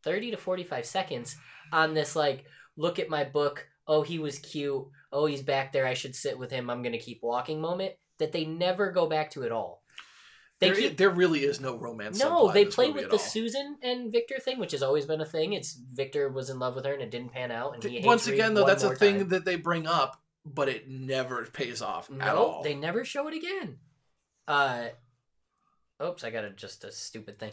A: 30 to 45 seconds on this like look at my book oh he was cute oh he's back there i should sit with him i'm gonna keep walking moment that they never go back to at all They
B: there,
A: keep
B: there really is no romance.
A: no, they play with the
B: all.
A: Susan and Victor thing, which has always been a thing. It's Victor was in love with her and it didn't pan out, and he
B: Once again, though, that's a thing
A: time.
B: that they bring up, but it never pays off at
A: No,
B: all.
A: they never show it again. Uh, oops, I got a, just a stupid thing.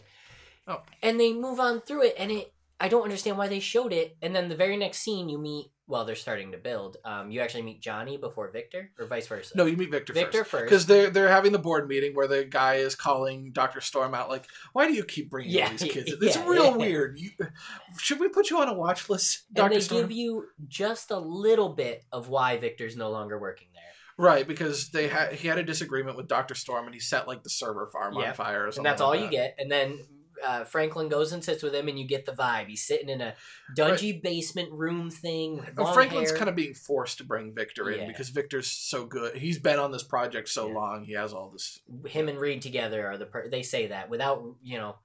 B: Oh.
A: And they move on through it, and it. I don't understand why they showed it. And then the very next scene, you meet. Well, they're starting to build. Um, you actually meet Johnny before Victor, or vice versa.
B: No, you meet Victor,
A: Victor
B: first. Because they're they're having the board meeting where the guy is calling Doctor Storm out, like, "Why do you keep bringing
A: Yeah,
B: all these kids?
A: yeah,
B: It's
A: yeah,
B: real weird. You, should we put you on a watch list,
A: and
B: Doctor
A: they
B: Storm?"
A: give you just a little bit of why Victor's no longer working there.
B: Right, because they had he had a disagreement with Doctor Storm, and he set like the server farm
A: Yeah.
B: on fire, or something.
A: and that's
B: like
A: all
B: that.
A: you get. And then uh, Franklin goes and sits with him, and you get the vibe. He's sitting in a dungy basement room thing.
B: Well, Franklin's
A: hair.
B: kind of being forced to bring Victor in
A: Yeah.
B: because Victor's so good. He's been on this project so
A: Yeah.
B: long. He has all this.
A: him and Reed together are the per- they say that without you know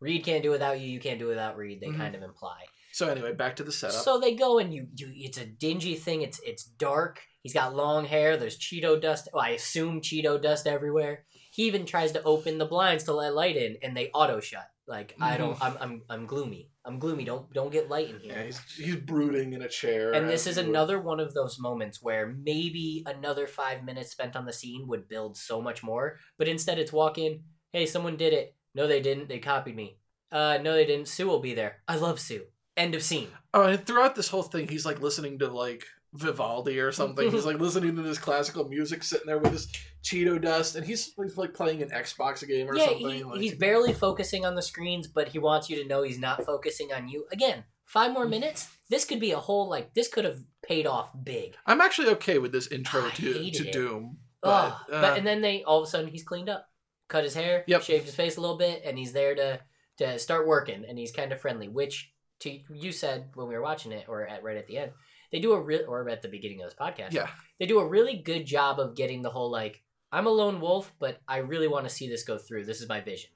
A: Reed can't do without you, you can't do without Reed. They
B: Mhm.
A: kind of imply.
B: So anyway, back to the setup.
A: So they go and you, you it's a dingy thing. It's it's dark. He's got long hair. There's Cheeto dust. Well, I assume Cheeto dust everywhere. He even tries to open the blinds to let light in, and they auto shut. Like I don't. I'm I'm I'm gloomy. I'm gloomy. Don't don't get light in here.
B: yeah, he's he's brooding in a chair.
A: And this is
B: he would.
A: another one of those moments where maybe another five minutes spent on the scene would build so much more, but instead it's walk in, hey, someone did it. No, they didn't. They copied me. Uh, no, they didn't. Sue will be there. I love Sue. End of scene.
B: Oh, and throughout this whole thing, he's like listening to like Vivaldi or something. he's like listening to this classical music, sitting there with his Cheeto dust, and he's, he's like playing an Xbox game or
A: yeah,
B: something.
A: he,
B: like,
A: he's barely focusing on the screens, but he wants you to know he's not focusing on you. Again, five more minutes. This could be a whole like this could have paid off big.
B: I'm actually okay with this intro
A: I
B: to to
A: it.
B: Doom.
A: But,
B: But, uh,
A: but and then they all of a sudden he's cleaned up, cut his hair,
B: Yep.
A: shaved his face a little bit, and he's there to to start working, and he's kind of friendly. Which to you said when we were watching it, or at right at the end, they do a real or at the beginning of this podcast,
B: yeah,
A: they do a really good job of getting the whole like I'm a lone wolf, but I really want to see this go through. This is my vision,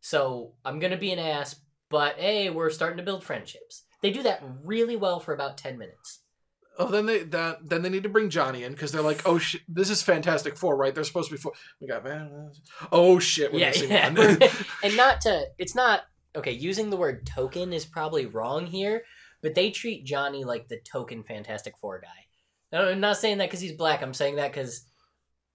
A: so I'm gonna be an ass, but hey, we're starting to build friendships. They do that really well for about ten minutes.
B: Oh, then they that then they need to bring Johnny in because they're like, oh shit, this is Fantastic Four, right? They're supposed to be four. We got man. Oh shit, we're
A: yeah,
B: missing
A: yeah.
B: one.
A: and not to it's not okay using the word token is probably wrong here but they treat johnny like the token fantastic four guy. I'm not saying that because he's black. I'm saying that because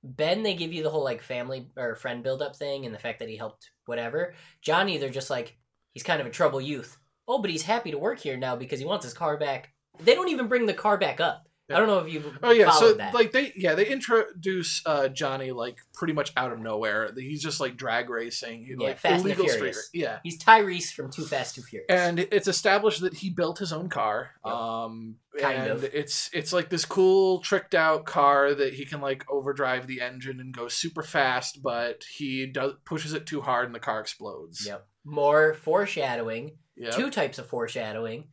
A: ben they give you the whole like family or friend build up thing and the fact that he helped whatever. Johnny they're just like he's kind of a trouble youth. Oh but he's happy to work here now because he wants his car back. They don't even bring the car back up i don't know if you
B: Oh yeah, so
A: that.
B: like they yeah they introduce uh, Johnny like pretty much out of nowhere. He's just like drag racing,
A: Yeah,
B: like
A: Fast
B: illegal street.
A: Furious.
B: Yeah,
A: he's tyrese from too fast too furious
B: and it's established that he built his own car.
A: Yep.
B: Um,
A: Kind
B: and
A: of.
B: it's it's like this cool tricked out car that he can like overdrive the engine and go super fast, but he does pushes it too hard and the car explodes.
A: Yep. More foreshadowing.
B: Yep.
A: Two types of foreshadowing.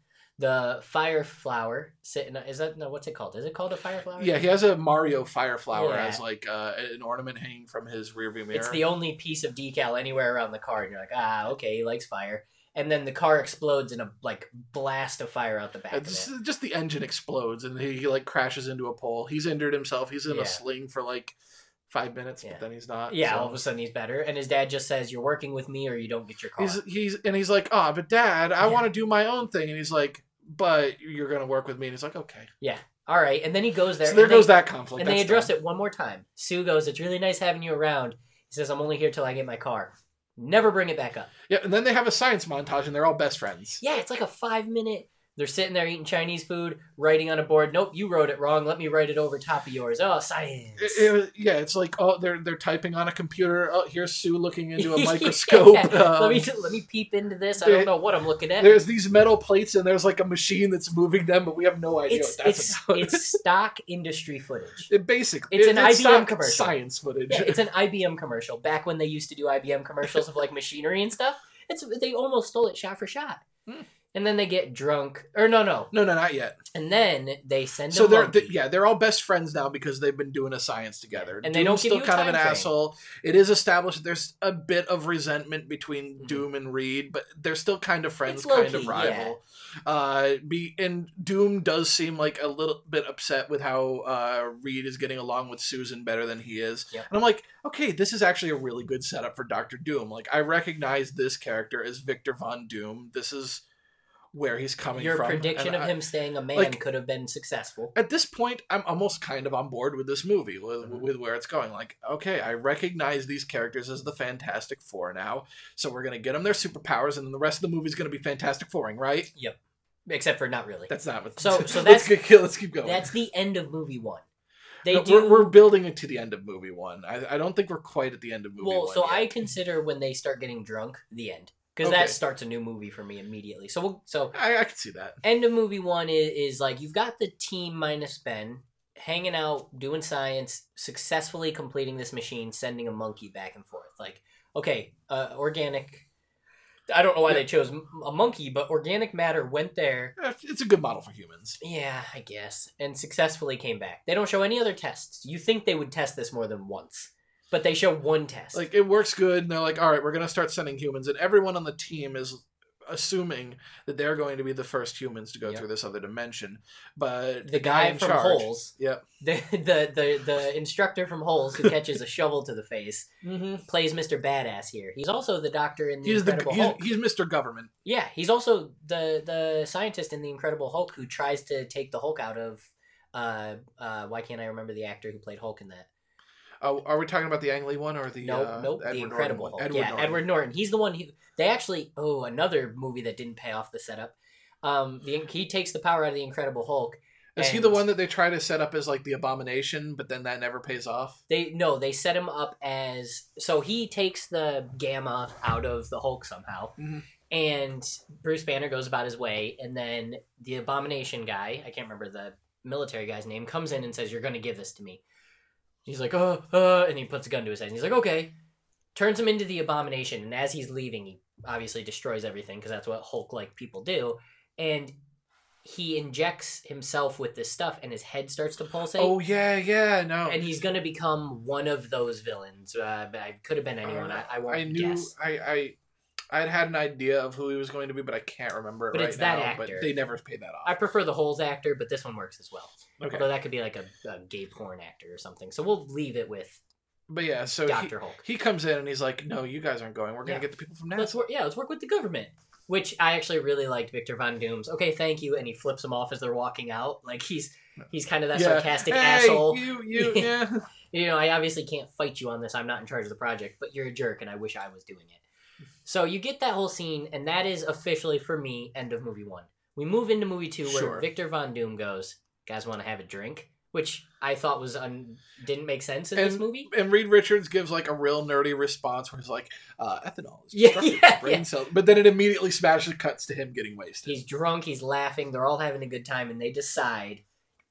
A: The fire flower sitting. Is that no? What's it called? Is it called a fire flower?
B: Yeah, he has a Mario fire flower
A: Yeah.
B: as like uh, an ornament hanging from his rearview mirror.
A: It's the only piece of decal anywhere around the car, and you're like, ah, okay, he likes fire. And then the car explodes in a like blast of fire out the back of it.
B: is just the engine explodes and he, he like crashes into a pole. He's injured himself. He's in
A: Yeah.
B: a sling for like five minutes,
A: Yeah.
B: but then he's not.
A: Yeah,
B: so-
A: all of a sudden he's better, and his dad just says, "You're working with me, or you don't get your car."
B: He's he's and he's like, oh, but Dad, I
A: Yeah.
B: want to do my own thing, and he's like, but you're gonna work with me, and he's like, okay. Yeah.
A: All right, and then he goes there.
B: so there
A: and they-
B: goes that conflict.
A: and they address
B: done.
A: it one more time. Sue goes, "It's really nice having you around." He says, "I'm only here till I get my car." Never bring it back up.
B: Yeah, and then they have a science montage, and they're all best friends.
A: Yeah, it's like a five minute. They're sitting there eating Chinese food, writing on a board. Nope, you wrote it wrong. Let me write it over top of yours. Oh, science.
B: It- it was- yeah, it's like oh, they're they're typing on a computer. Oh, here's Sue looking into a microscope.
A: Yeah, let
B: Um,
A: me let me peep into this. I don't know what I'm looking at.
B: there's these metal plates, and there's like a machine that's moving them, but we have no idea
A: It's
B: what that's
A: it's
B: about.
A: it's stock industry footage.
B: It basically,
A: It's
B: it-
A: an IBM
B: stock
A: commercial.
B: Science footage.
A: Yeah, it's an IBM commercial. Back when they used to do IBM commercials of like machinery and stuff. It's they almost stole it shot for shot.
B: Hmm.
A: And then they get drunk. Or no, no,
B: No, no, not yet.
A: and then they send.
B: So they're th- yeah, they're all best friends now because they've been doing a science together.
A: And they don't
B: Doom's still kind of an
A: frame.
B: asshole. It is established that there's a bit of resentment between
A: Mhm.
B: Doom and Reed, but they're still kind of friends, kind of rival. Uh, be and Doom does seem like a little bit upset with how uh, Reed is getting along with Susan better than he is.
A: Yep.
B: And I'm like, okay, this is actually a really good setup for Doctor Doom. Like, I recognize this character as Victor Von Doom. This is where he's coming
A: Your
B: from.
A: Your prediction
B: and
A: of
B: I-
A: him staying a man
B: like-
A: could have been successful.
B: at this point i'm almost kind of on board with this movie with,
A: Mhm.
B: with where it's going like okay i recognize these characters as the fantastic four now so we're going to get them their superpowers and then the rest of the movie is going to be fantastic fouring right Yep.
A: Except for not really.
B: that's not what
A: So- so
B: let's,
A: that's-
B: let's keep going
A: That's the end of movie one. They
B: No,
A: do.
B: we're, we're building it to the end of movie one I, I don't think we're quite at the end of movie
A: well,
B: one Well,
A: so
B: yet.
A: I consider when they start getting drunk the end because
B: Okay.
A: that starts a new movie for me immediately. So we'll, so
B: I, I can see that
A: end of movie one is, is like you've got the team minus Ben hanging out doing science, successfully completing this machine, sending a monkey back and forth. Like okay, uh, organic. I don't know why they chose a monkey, but organic matter went there.
B: It's a good model for humans
A: Yeah, I guess, and successfully came back. They don't show any other tests. You think they would test this more than once, but they show one test.
B: like it works good and they're like all right we're going to start sending humans and everyone on the team is assuming that they're going to be the first humans to go
A: Yep.
B: through this other dimension but
A: the guy
B: in
A: from
B: charge-
A: Holes,
B: yep
A: the, the the the instructor from Holes who catches a shovel to the face,
B: mm-hmm.
A: plays Mr. Badass here. He's also the doctor in the
B: he's the
A: Incredible
B: he's,
A: Hulk.
B: he's mr government
A: Yeah, he's also the the scientist in the Incredible Hulk who tries to take the Hulk out of. Uh, uh, why can't I remember the actor who played Hulk in that?
B: Uh, are we talking about the ang lee one or the
A: Nope,
B: uh,
A: nope.
B: Edward
A: the Incredible
B: Norton
A: Hulk.
B: Edward
A: yeah,
B: Norton.
A: Edward Norton. He's the one who they actually. Oh, another movie that didn't pay off the setup. Um, the, he takes the power out of the Incredible Hulk.
B: is he the one that they try to set up as like the abomination but then that never pays off
A: They no, they set him up as so he takes the gamma out of the Hulk somehow,
B: Mhm.
A: and Bruce Banner goes about his way, and then the Abomination guy, I can't remember the military guy's name, comes in and says, "You're going to give this to me." He's like, "Uh, uh," and he puts a gun to his head. And he's like, "Okay." Turns him into the Abomination, and as he's leaving, he obviously destroys everything because that's what Hulk-like people do, and. He injects himself with this stuff, and his head starts to pulsate
B: oh yeah yeah no
A: and he's gonna become one of those villains. Uh, but I could have been anyone. I, I won't
B: Uh, I knew
A: guess.
B: I I I'd had an idea of who he was going to be, but I can't remember it
A: But
B: right
A: it's that
B: now.
A: actor.
B: But they never paid that off.
A: I prefer the Holes actor, but this one works as well.
B: okay,
A: Although that could be like a, a gay porn actor or something. So we'll leave it with
B: but yeah, so he,
A: Doctor Hulk.
B: he comes in and he's like, "No, you guys aren't going. We're gonna
A: Yeah.
B: get the people from
A: Let's
B: NASA."
A: work. Yeah, let's work with the government. Which I actually really liked Victor Von Doom's. Okay, thank you, and he flips them off as they're walking out. Like he's he's kind of that
B: Yeah.
A: sarcastic
B: hey,
A: asshole.
B: You you yeah.
A: you know, I obviously can't fight you on this. I'm not in charge of the project, but you're a jerk, and I wish I was doing it. So you get that whole scene, and that is officially for me end of movie one. We move into movie two, where
B: Sure.
A: Victor Von Doom goes, "Guys, want to have a drink?" Which I thought was un- didn't make sense in this movie.
B: and Reed Richards gives like a real nerdy response where he's like, uh, "Ethanol is
A: Yeah, yeah,
B: brain
A: yeah.
B: cells," but then it immediately smashes cuts to him getting wasted.
A: He's drunk, he's laughing, they're all having a good time, and they decide,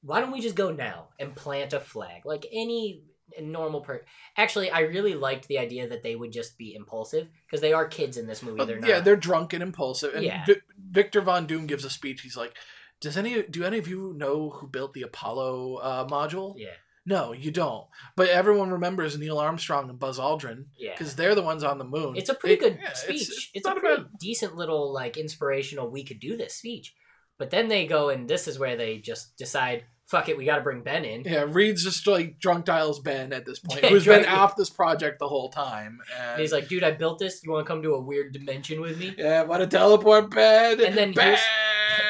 A: why don't we just go now and plant a flag like any normal person? Actually, I really liked the idea that they would just be impulsive because they are kids in this movie.
B: But
A: They're not.
B: yeah, they're drunk and impulsive. And
A: Yeah.
B: Vi- Victor Von Doom gives a speech. He's like, "Does any do any of you know who built the Apollo uh, module?
A: yeah,
B: No, you don't. But everyone remembers Neil Armstrong and Buzz Aldrin
A: yeah.
B: because they're the ones on the moon.
A: It's a pretty
B: It-
A: good
B: yeah,
A: speech. It's,
B: it's
A: a
B: not
A: pretty
B: bad-
A: decent little like inspirational. We could do this speech, but then they go and this is where they just decide, fuck it, we got to bring Ben in.
B: Yeah, Reed's just like drunk dials Ben at this point, who's been off this project the whole time. And,
A: And he's like, dude, I built this. You want to come to a weird dimension with me?
B: "Yeah, want to teleport Ben?"
A: And then
B: ben!
A: here's-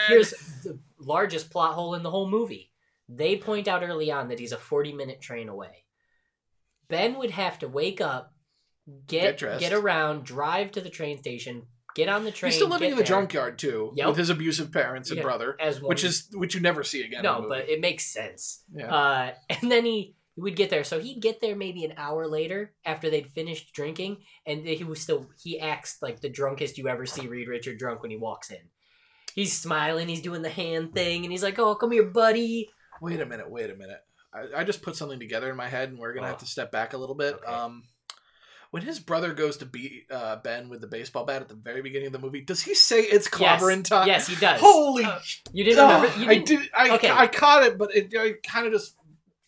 A: Here's the largest plot hole in the whole movie. They point out early on that he's a 40 minute train away. Ben would have to wake up,
B: Get
A: get get around, drive to the train station, get on the train.
B: he's still living in the
A: there
B: junkyard too,
A: Yep.
B: with his abusive parents and
A: Yeah.
B: brother, which is which you never see again. in
A: no, but it makes sense.
B: yeah.
A: Uh, and then he, he would get there. So he'd get there maybe an hour later after they'd finished drinking, and he was still he acts like the drunkest you ever see Reed Richard drunk when he walks in. He's smiling, he's doing the hand thing, and he's like, "Oh, come here, buddy."
B: Wait a minute, wait a minute. I, I just put something together in my head, and we're gonna
A: Oh.
B: have to step back a little bit.
A: Okay.
B: Um, when his brother goes to beat uh, Ben with the baseball bat at the very beginning of the movie, does he say it's clobbering time?
A: Yes, he does.
B: Holy!
A: Uh, You didn't remember? You
B: I
A: didn't,
B: did. I,
A: okay.
B: I caught it, but it, it kind of just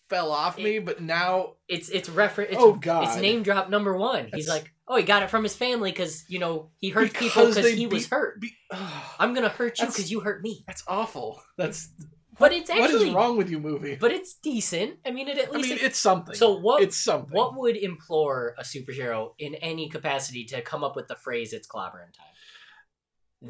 B: fell off me. But now,
A: It's it's reference. It's,
B: Oh, God.
A: It's name drop number one. He's
B: That's-
A: like, oh, he got it from his family because you know he hurt people
B: Because
A: because
B: they
A: he was hurt.
B: be,
A: I'm gonna hurt you because you hurt me.
B: that's awful. That's
A: But it's actually
B: is wrong with you, movie?
A: But it's decent. I mean, it at least.
B: I mean,
A: it-
B: it's something.
A: so what?
B: It's something.
A: what would implore a superhero in any capacity to come up with the phrase "it's clobbering time"?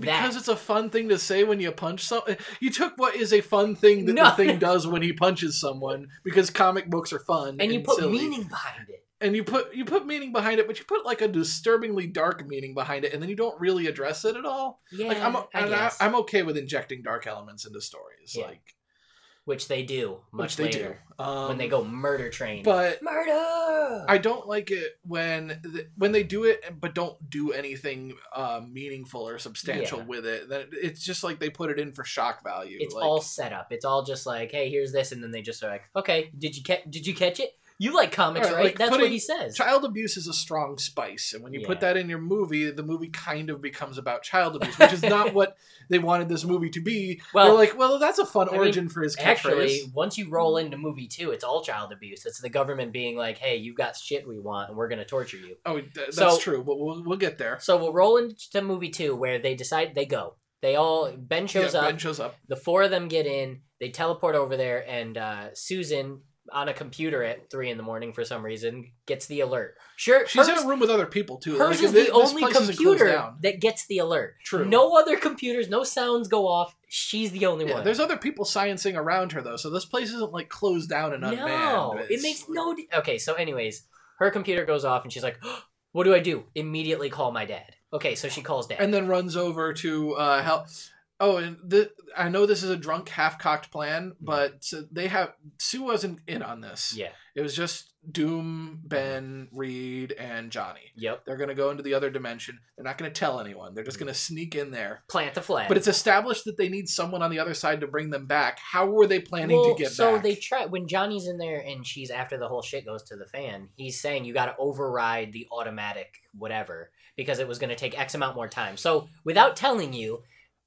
B: Because
A: that
B: it's a fun thing to say when you punch someone. Eh, you took what is a fun thing that
A: No.
B: the thing does when he punches someone because comic books are fun
A: and you put
B: silly.
A: meaning behind it.
B: And you put you put meaning behind it, but you put like a disturbingly dark meaning behind it, and then you don't really address it at all.
A: Yeah,
B: like I'm
A: I
B: and I,
A: guess.
B: I'm okay with injecting dark elements into stories,
A: Yeah.
B: like
A: which they do
B: which
A: much
B: they
A: later
B: do um,
A: when they go murder train.
B: But
A: murder.
B: I don't like it when th- when they do it, but don't do anything uh, meaningful or substantial
A: Yeah.
B: with it. That it's just like they put it in for shock value.
A: it's
B: like,
A: all set up. It's all just like, hey, here's this, and then they just are like, okay, did you catch? Did you catch it? You like comics,
B: Right,
A: right?
B: like
A: That's what he says.
B: child abuse is a strong spice and when you put that in your movie the movie kind of becomes about child abuse which is not what they wanted this movie to be
A: Well,
B: they're like well that's a fun
A: I mean,
B: origin for his catchphrase
A: Actually, once you roll into movie two, it's all child abuse. It's the government being like, "Hey, you've got shit we want, and we're gonna torture you."
B: oh th- that's
A: So-
B: true but we'll, we'll get there
A: So we'll roll into movie two, where they decide they go. They all Ben shows
B: yeah,
A: up.
B: ben shows up
A: the four of them get in. They teleport over there, and uh, Susan on a computer at three in the morning for some reason gets the alert. Sure,
B: she's
A: hers,
B: in a room with other people too
A: hers
B: Like,
A: is the only computer that gets the alert.
B: True.
A: No other computers, no sounds go off. She's the only
B: yeah,
A: one.
B: there's other people sciencing around her though so this place isn't like closed down and unmanned
A: No, it makes no. Okay, so anyways, her computer goes off and she's like, "What do I do? Immediately call my dad." Okay, so she calls dad.
B: and then runs over to uh help oh and the, i know this is a drunk half-cocked plan mm-hmm. but they have sue wasn't in on this
A: yeah.
B: It was just Doom, Ben, Reed, and Johnny.
A: Yep.
B: They're going to go into the other dimension. They're not going to tell anyone. They're just mm-hmm. going to sneak in there.
A: Plant the flag.
B: But it's established that they need someone on the other side to bring them back. How were they planning
A: well,
B: to get
A: so
B: back?
A: they try when Johnny's in there and she's after the whole shit goes to the fan. He's saying you got to override the automatic whatever because it was going to take X amount more time. So without telling you,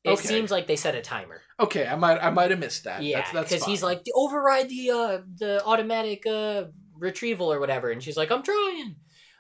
A: it
B: Okay.
A: seems like they set a timer.
B: Okay, I might I might have missed that.
A: Yeah,
B: that's, that's
A: because he's like override the uh the automatic uh retrieval or whatever, and she's like, I'm trying.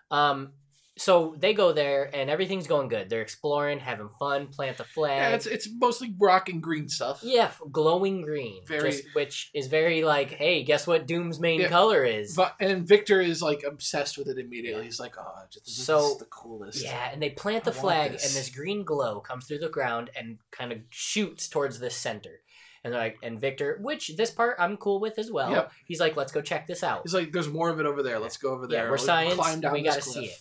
A: Um, so they go there and everything's going good. They're exploring, having fun, plant the
B: yeah,
A: flag.
B: it's it's mostly rock and green stuff.
A: Yeah, glowing green,
B: Very-
A: just, which is very like, hey, guess what Doom's main
B: Yeah.
A: color is?
B: And Victor is like obsessed with it immediately. He's like, "Oh, this
A: So-
B: is the coolest."
A: Yeah, and they plant the flag,
B: this.
A: and this green glow comes through the ground and kind of shoots towards the center. And they're like, and Victor, which this part I'm cool with as well.
B: Yep.
A: He's like, let's go check this out.
B: He's like, "There's more of it over there. Let's go over there.
A: Yeah, we're
B: Let's
A: science, we gotta see it.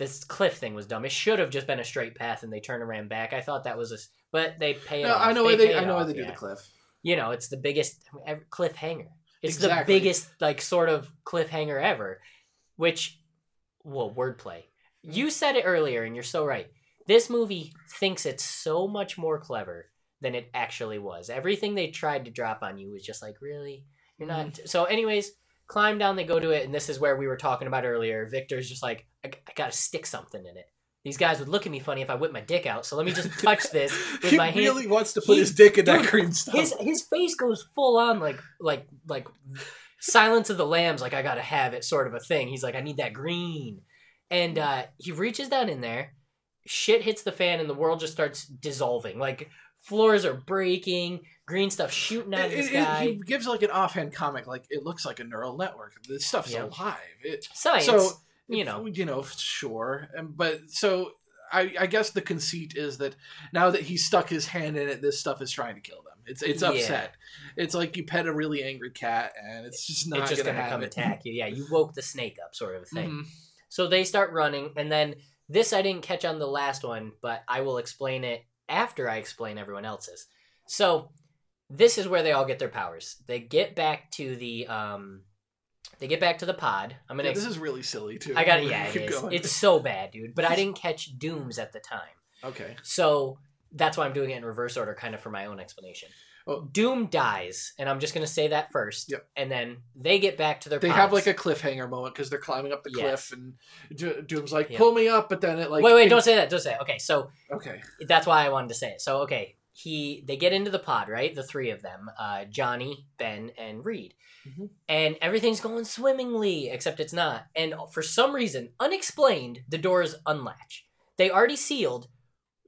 A: This cliff thing was dumb. It should have just been a straight path, and they turned around back. I thought that was a, but they pay it
B: No,
A: off.
B: I know why they. I know why they do the cliff.
A: You know, it's the biggest ever, cliffhanger. It's
B: Exactly.
A: the biggest like sort of cliffhanger ever. Which, well, wordplay. You said it earlier, and you're so right. This movie thinks it's so much more clever than it actually was. Everything they tried to drop on you was just like, really, you're not.
B: Mm-hmm.
A: So, anyways, climb down. They go to it, and this is where we were talking about earlier. Victor's just like, I, I gotta stick something in it. These guys would look at me funny if I whipped my dick out. So let me just touch this with
B: he
A: my hand.
B: He really wants to put
A: He-
B: his dick in that
A: dude,
B: green stuff.
A: his his face goes full on like like like Silence of the Lambs, like I gotta have it, sort of a thing. He's like, I need that green, and uh, he reaches down in there. Shit hits the fan, and the world just starts dissolving. Like floors are breaking, green stuff shooting out of the
B: It- it-
A: sky.
B: he gives like an offhand comic, like it looks like a neural network. This stuff's
A: Yep.
B: alive. It,
A: Science,
B: so
A: you know.
B: you know, sure, but so I, I guess the conceit is that now that he stuck his hand in it, this stuff is trying to kill them. It's it's
A: Yeah.
B: upset. It's like you pet a really angry cat, and it's just not
A: it's just
B: gonna,
A: gonna, come
B: it.
A: attack you. Yeah, you woke the snake up, sort of a thing.
B: Mhm.
A: So they start running, and then this I didn't catch on the last one, but I will explain it after I explain everyone else's. So this is where they all get their powers. They get back to the um, they get back to the pod. I'm gonna.
B: Yeah, this is really silly too.
A: I got it. Yeah, it
B: Keep
A: is.
B: going.
A: It's so bad, dude. But I didn't catch Dooms at the time.
B: okay.
A: So that's why I'm doing it in reverse order, kind of for my own explanation.
B: Oh.
A: Doom dies, and I'm just gonna say that first.
B: Yep.
A: And then they get back to their.
B: They
A: pods.
B: have like a cliffhanger moment because they're climbing up the
A: Yes.
B: cliff, and Doom's like,
A: Yeah.
B: "Pull me up," but then it like
A: wait, wait,
B: it-
A: don't say that. Don't say it. Okay, so
B: Okay,
A: that's why I wanted to say it. So okay, he they get into the pod, right? The three of them, uh, Johnny, Ben, and Reed,
B: Mhm.
A: and everything's going swimmingly, except it's not. And for some reason, unexplained, the doors unlatch. They already sealed.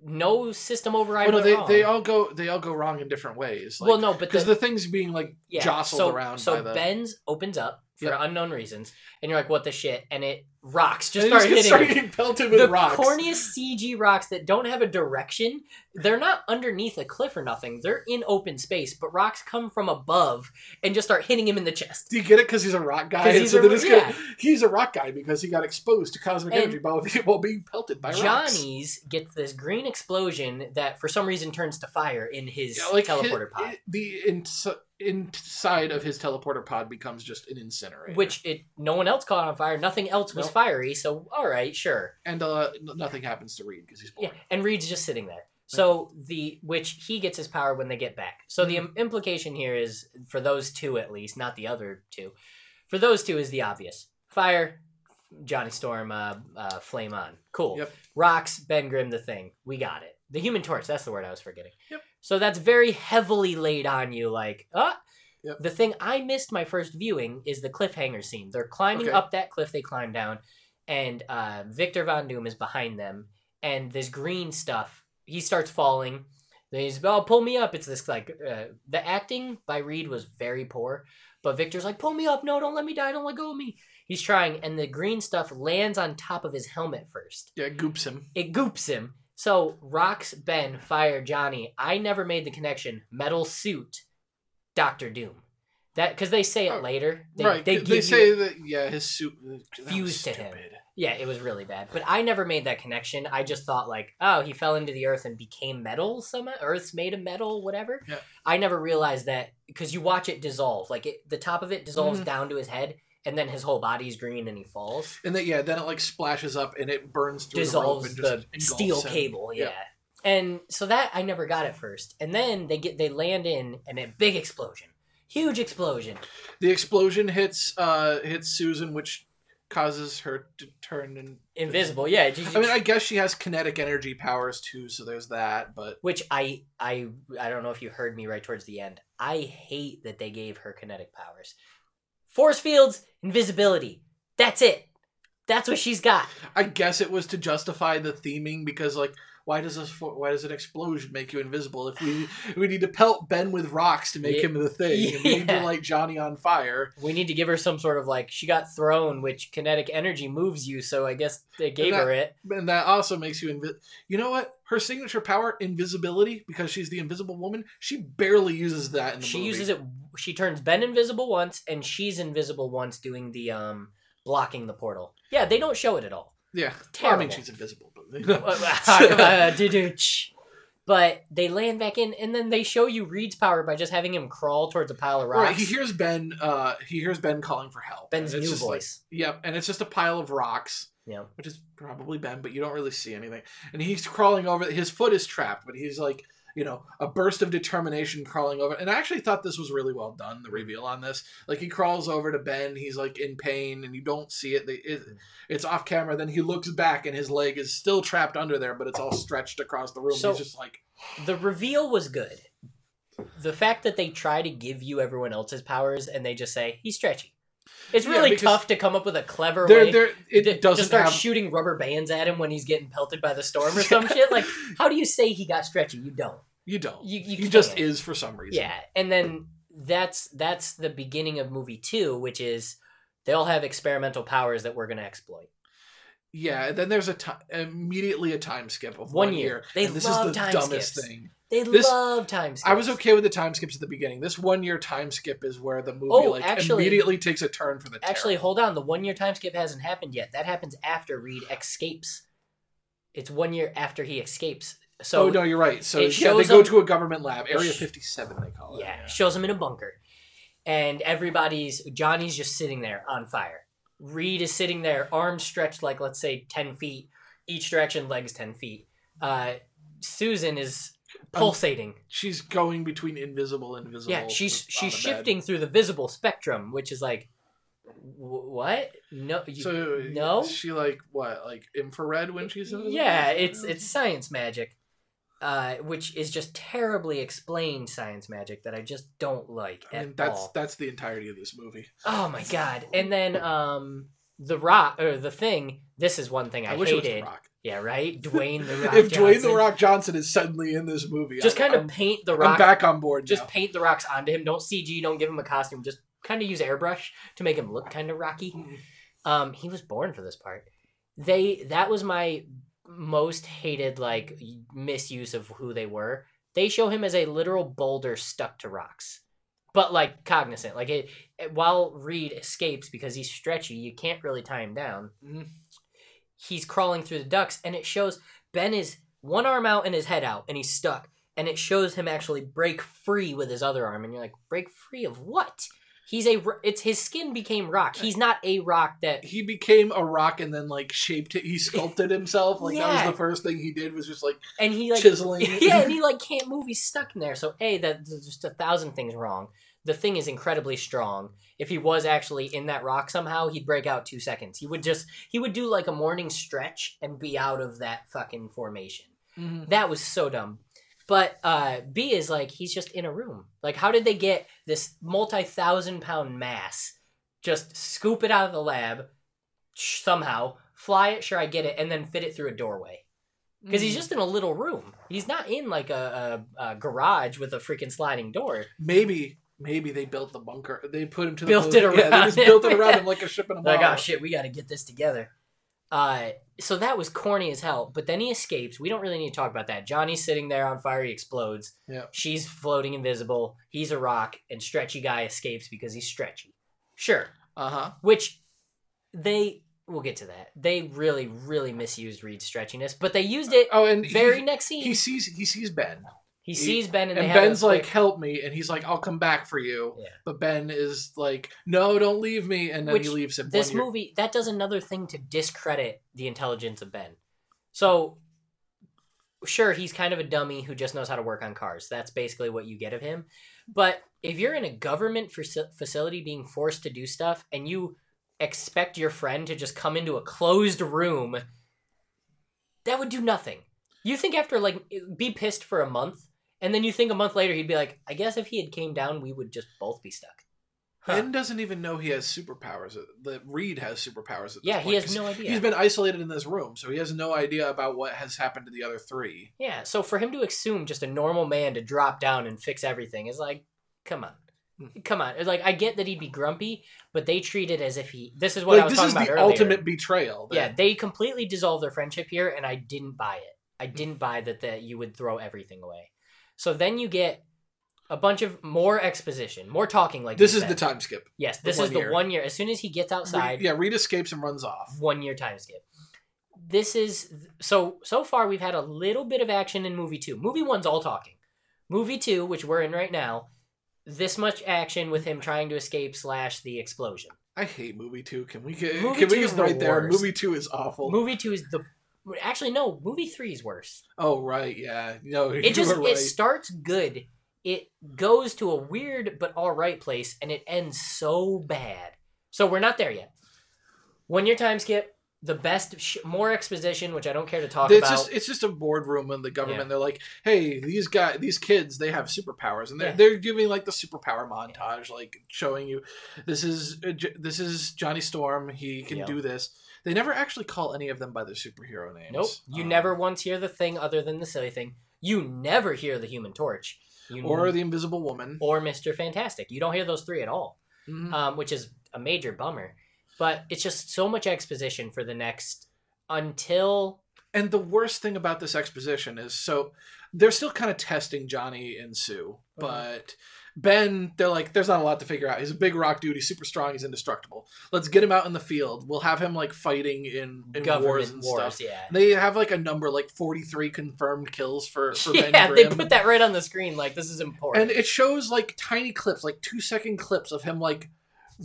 A: No system override.
B: Oh, no, they
A: wrong.
B: they all go they all go wrong in different ways. Like,
A: well, no, but
B: because
A: the,
B: the, thing's being like
A: yeah,
B: jostled
A: so,
B: around
A: So
B: the.
A: Ben's opens up for
B: Yep.
A: unknown reasons, and you're like, "What the shit?" And it rocks. Just
B: and
A: start hitting.
B: start getting pelted with
A: the
B: rocks.
A: corniest CG rocks that don't have a direction. They're not underneath a cliff or nothing. They're in open space, but rocks come from above and just start hitting him in the chest.
B: Do you get it? Because he's a rock guy.
A: He's
B: so
A: a- yeah.
B: gonna- he's a rock guy because he got exposed to cosmic
A: And
B: energy while, while being pelted by rocks.
A: Johnny's gets this green explosion that for some reason turns to fire in his
B: Yeah, like
A: teleporter pod.
B: the ins- inside of his teleporter pod becomes just an incinerator.
A: Which it no one else caught on fire. Nothing else was
B: Nope.
A: fiery. So all right, sure.
B: and uh, n- nothing happens to Reed because he's
A: Yeah, and Reed's just sitting there. So the which he gets his power when they get back. So the im- implication here is for those two at least, not the other two. For those two is the obvious: fire, Johnny Storm, uh, uh, flame on. Cool.
B: Yep.
A: Rocks, Ben Grimm, the thing. We got it. The Human Torch. That's the word I was forgetting.
B: Yep.
A: So that's very heavily laid on you. Like, ah.
B: Yep.
A: The thing I missed my first viewing is the cliffhanger scene. They're climbing
B: Okay.
A: up that cliff they climb down, and uh, Victor Von Doom is behind them, and this green stuff. He starts falling. Then he's oh pull me up. It's this like uh, the acting by Reed was very poor, but Victor's like pull me up. No, don't let me die. Don't let go of me. He's trying, and the green stuff lands on top of his helmet first.
B: Yeah, goops him.
A: It goops him. So rocks Ben, fire Johnny. I never made the connection. Metal suit, Doctor Doom. That because they say it
B: Oh,
A: later. They,
B: right.
A: They,
B: They,
A: give you-
B: say that yeah, his suit
A: Fused to him. Yeah, it was really bad. But I never made that connection. I just thought like, oh, he fell into the earth and became metal Some Earth's made of metal, whatever.
B: Yeah.
A: I never realized that because you watch it dissolve. Like it, the top of it dissolves
B: Mhm.
A: down to his head, and then his whole body's green and he falls.
B: And then yeah, then it like splashes up and it burns through
A: dissolves
B: the
A: the steel
B: him.
A: cable. Yeah.
B: Yeah.
A: And so that I never got at first. And then they get they land in and a big explosion. Huge explosion.
B: The explosion hits uh hits Susan, which causes her to turn and
A: Invisible. Yeah.
B: I mean, I guess she has kinetic energy powers too, so there's that. But
A: which I I I don't know if you heard me right towards the end. I hate that they gave her kinetic powers. Force fields, invisibility. That's it. That's what she's got.
B: I guess it was to justify the theming because, like, why does this? Why does an explosion make you invisible? If we we need to pelt Ben with rocks to make
A: Yeah.
B: him the thing, and we need to
A: Yeah.
B: light Johnny on fire.
A: We need to give her some sort of like she got thrown, which kinetic energy moves you. So I guess they gave
B: that-
A: her it.
B: And that also makes you invi- You know what? Her signature power, invisibility, because she's the invisible woman. She barely uses that in the
A: She
B: movie.
A: uses it. She turns Ben invisible once, and she's invisible once doing the um blocking the portal. Yeah, they don't show it at all.
B: Yeah, Well, I mean, she's invisible, but
A: Uh, but they land back in, and then they show you Reed's power by just having him crawl towards a pile of rocks.
B: right. He hears Ben. Uh, he hears Ben calling for help.
A: Ben's new
B: just like-
A: voice.
B: Yep, and it's just a pile of rocks.
A: Yeah.
B: which is probably Ben, but you don't really see anything. And he's crawling over. His foot is trapped, but he's like, you know, a burst of determination crawling over. And I actually thought this was really well done. The reveal on this, like he crawls over to Ben. He's like in pain, and you don't see it. It it's off camera. Then he looks back, and his leg is still trapped under there, but it's all stretched across the room.
A: So-
B: he's just like,
A: The reveal was good. The fact that they try to give you everyone else's powers and they just say he's stretchy. It's really
B: because
A: tough to come up with a clever
B: there,
A: way.
B: there. It
A: to, to
B: doesn't
A: start
B: have.
A: shooting rubber bands at him when he's getting pelted by the storm or some shit. Like, how do you say he got stretchy? You don't.
B: you don't.
A: You, you
B: he just is for some reason.
A: Yeah, and then that's that's the beginning of movie two, which is they all have experimental powers that we're gonna exploit.
B: Yeah, and then there's a ti immediately a time skip of
A: One
B: one,
A: year.
B: year.
A: They
B: and this
A: love
B: is the
A: time
B: dumbest
A: skips.
B: thing.
A: They
B: This-
A: love time skips.
B: I was okay with the time skips at the beginning. This one year time skip is where the movie
A: Oh,
B: like
A: actually-
B: immediately takes a turn for the
A: Actually, hold on. The one year time skip hasn't happened yet. That happens after Reed escapes. It's one year after he escapes. So
B: oh no, you're right. So
A: it
B: yeah, they go
A: them-
B: to a government lab, Area 57 they call it.
A: yeah, shows him in a bunker, and everybody's Johnny's just sitting there on fire. Reed is sitting there, arms stretched like let's say ten feet each direction, legs ten feet. Uh, Susan is pulsating.
B: She's going between invisible and visible.
A: yeah, she's she's
B: the bed.
A: shifting through the visible spectrum, which is like, wh- what? No, you,
B: So
A: no?
B: is she like what? Like infrared when she's
A: yeah, it's it's science magic, uh, which is just terribly explained science magic that I just don't like
B: I mean, that's
A: all.
B: that's the entirety of this movie.
A: Oh my god! And then um, the rock or the thing. This is one thing I,
B: I, wish it was
A: hated.
B: Rock.
A: Yeah, right. Dwayne the Rock.
B: if Dwayne the Rock Johnson is suddenly in this movie,
A: just
B: I'm-
A: kind of
B: I'm,
A: paint the
B: I'm back on board.
A: just
B: now.
A: paint the rocks onto him. Don't CG. Don't give him a costume. Just kind of use airbrush to make him look kind of rocky. Um, he was born for this part. They that was my most hated like misuse of who they were. They show him as a literal boulder stuck to rocks, but like cognizant. Like it, while Reed escapes because he's stretchy, you can't really tie him down.
B: Mhm.
A: He's crawling through the ducks, and it shows Ben is one arm out and his head out, and he's stuck. And it shows him actually break free with his other arm, and you're like, break free of what? He's a. It's his skin became rock. He's not a rock that
B: He became a rock and then like shaped it. He sculpted himself. Like that was the first thing he did was just like
A: and he like
B: chiseling.
A: yeah, and he like can't move. He's stuck in there. So a that there's just a thousand things wrong. The thing is incredibly strong. If he was actually in that rock somehow, he'd break out two seconds. He would just he would do like a morning stretch and be out of that fucking formation.
B: Mhm.
A: That was so dumb. But uh B is like he's just in a room. Like how did they get this multi thousand pound mass? Just scoop it out of the lab sh- somehow, fly it. Sure, I get it, and then fit it through a doorway because he's
B: Mhm.
A: just in a little room. He's not in like a, a, a garage with a freaking sliding door.
B: maybe maybe they built the bunker. They put him to the
A: Built it
B: Yeah, they
A: around
B: just
A: him.
B: built it around him like a ship in a
A: Like, oh shit, we got to get this together. Uh, so that was corny as hell. But then he escapes. We don't really need to talk about that. Johnny's sitting there on fire. He explodes.
B: Yeah.
A: She's floating invisible. He's a rock, and Stretchy Guy escapes because he's stretchy. Sure.
B: Uh huh.
A: Which they we'll get to that. They really, really misused Reed's stretchiness, but they used it
B: Oh, and
A: very
B: he,
A: next scene.
B: he sees he sees Ben,
A: he sees Ben and,
B: and
A: they have a
B: Ben's like, "Help me!" And he's like, "I'll come back for you."
A: Yeah.
B: But Ben is like, "No, don't leave me!" And then
A: Which
B: he leaves him.
A: this
B: One year-
A: movie that does another thing to discredit the intelligence of Ben. So sure, he's kind of a dummy who just knows how to work on cars. That's basically what you get of him. But if you're in a government facility being forced to do stuff and you expect your friend to just come into a closed room, that would do nothing. You think after like be pissed for a month and then you think a month later he'd be like, I guess if he had came down we would just both be stuck. Huh.
B: Ben doesn't even know he has superpowers. That Reed has superpowers. At this
A: Yeah,
B: point,
A: he has no idea.
B: He's been isolated in this room, so he has no idea about what has happened to the other three.
A: Yeah, so for him to assume just a normal man to drop down and fix everything is like, come on.
B: Hmm.
A: Come on. It's Like I get that he'd be grumpy, but they treat it as if he this is what I
B: like
A: was
B: this
A: talking
B: is
A: about
B: the
A: earlier.
B: ultimate betrayal. that-
A: Yeah, they completely dissolved their friendship here and I didn't buy it. I didn't buy that that you would throw everything away. So then you get a bunch of more exposition, more talking like
B: this is the time skip.
A: Yes, this
B: one
A: is the
B: year.
A: one year. As soon as he gets outside,
B: yeah, Reed escapes and runs off.
A: one year time skip. This is so so far we've had a little bit of action in movie two. Movie one's all talking. Movie two, which we're in right now, this much action with him trying to escape slash the explosion.
B: I hate movie two. Can we get
A: Movie
B: can we get
A: is the
B: right there? Movie two is awful.
A: Movie two is the actually no, movie three is worse.
B: oh right, yeah. No,
A: It just
B: right.
A: it starts good. It goes to a weird but all right place, and it ends so bad. So we're not there yet. One year time skip. The best, sh- more exposition, which I don't care to talk
B: it's
A: about.
B: just it's just a boardroom in the government.
A: Yeah.
B: They're like, hey, these guys, these kids, they have superpowers, and they're
A: Yeah.
B: they're giving like the superpower montage, like showing you this is uh, this is Johnny Storm. He can do this. They never actually call any of them by their superhero names.
A: Nope. You
B: Um,
A: never once hear the thing other than the silly thing. You never hear the Human Torch. You
B: or the Invisible Woman.
A: or Mister Fantastic. You don't hear those three at all,
B: Mhm.
A: um, which is a major bummer. But it's just so much exposition for the next until
B: And the worst thing about this exposition is so they're still kind of testing Johnny and Sue,
A: Mm-hmm.
B: Ben, they're like, there's not a lot to figure out. He's a big rock dude. He's super strong. He's indestructible. Let's get him out in the field. We'll have him like fighting in, in
A: government
B: wars and
A: wars.
B: stuff.
A: Yeah.
B: They have like a number, like 43 confirmed kills for, for Ben
A: Yeah, they put that right on the screen. Like this is important.
B: and it shows like tiny clips, like two second clips of him like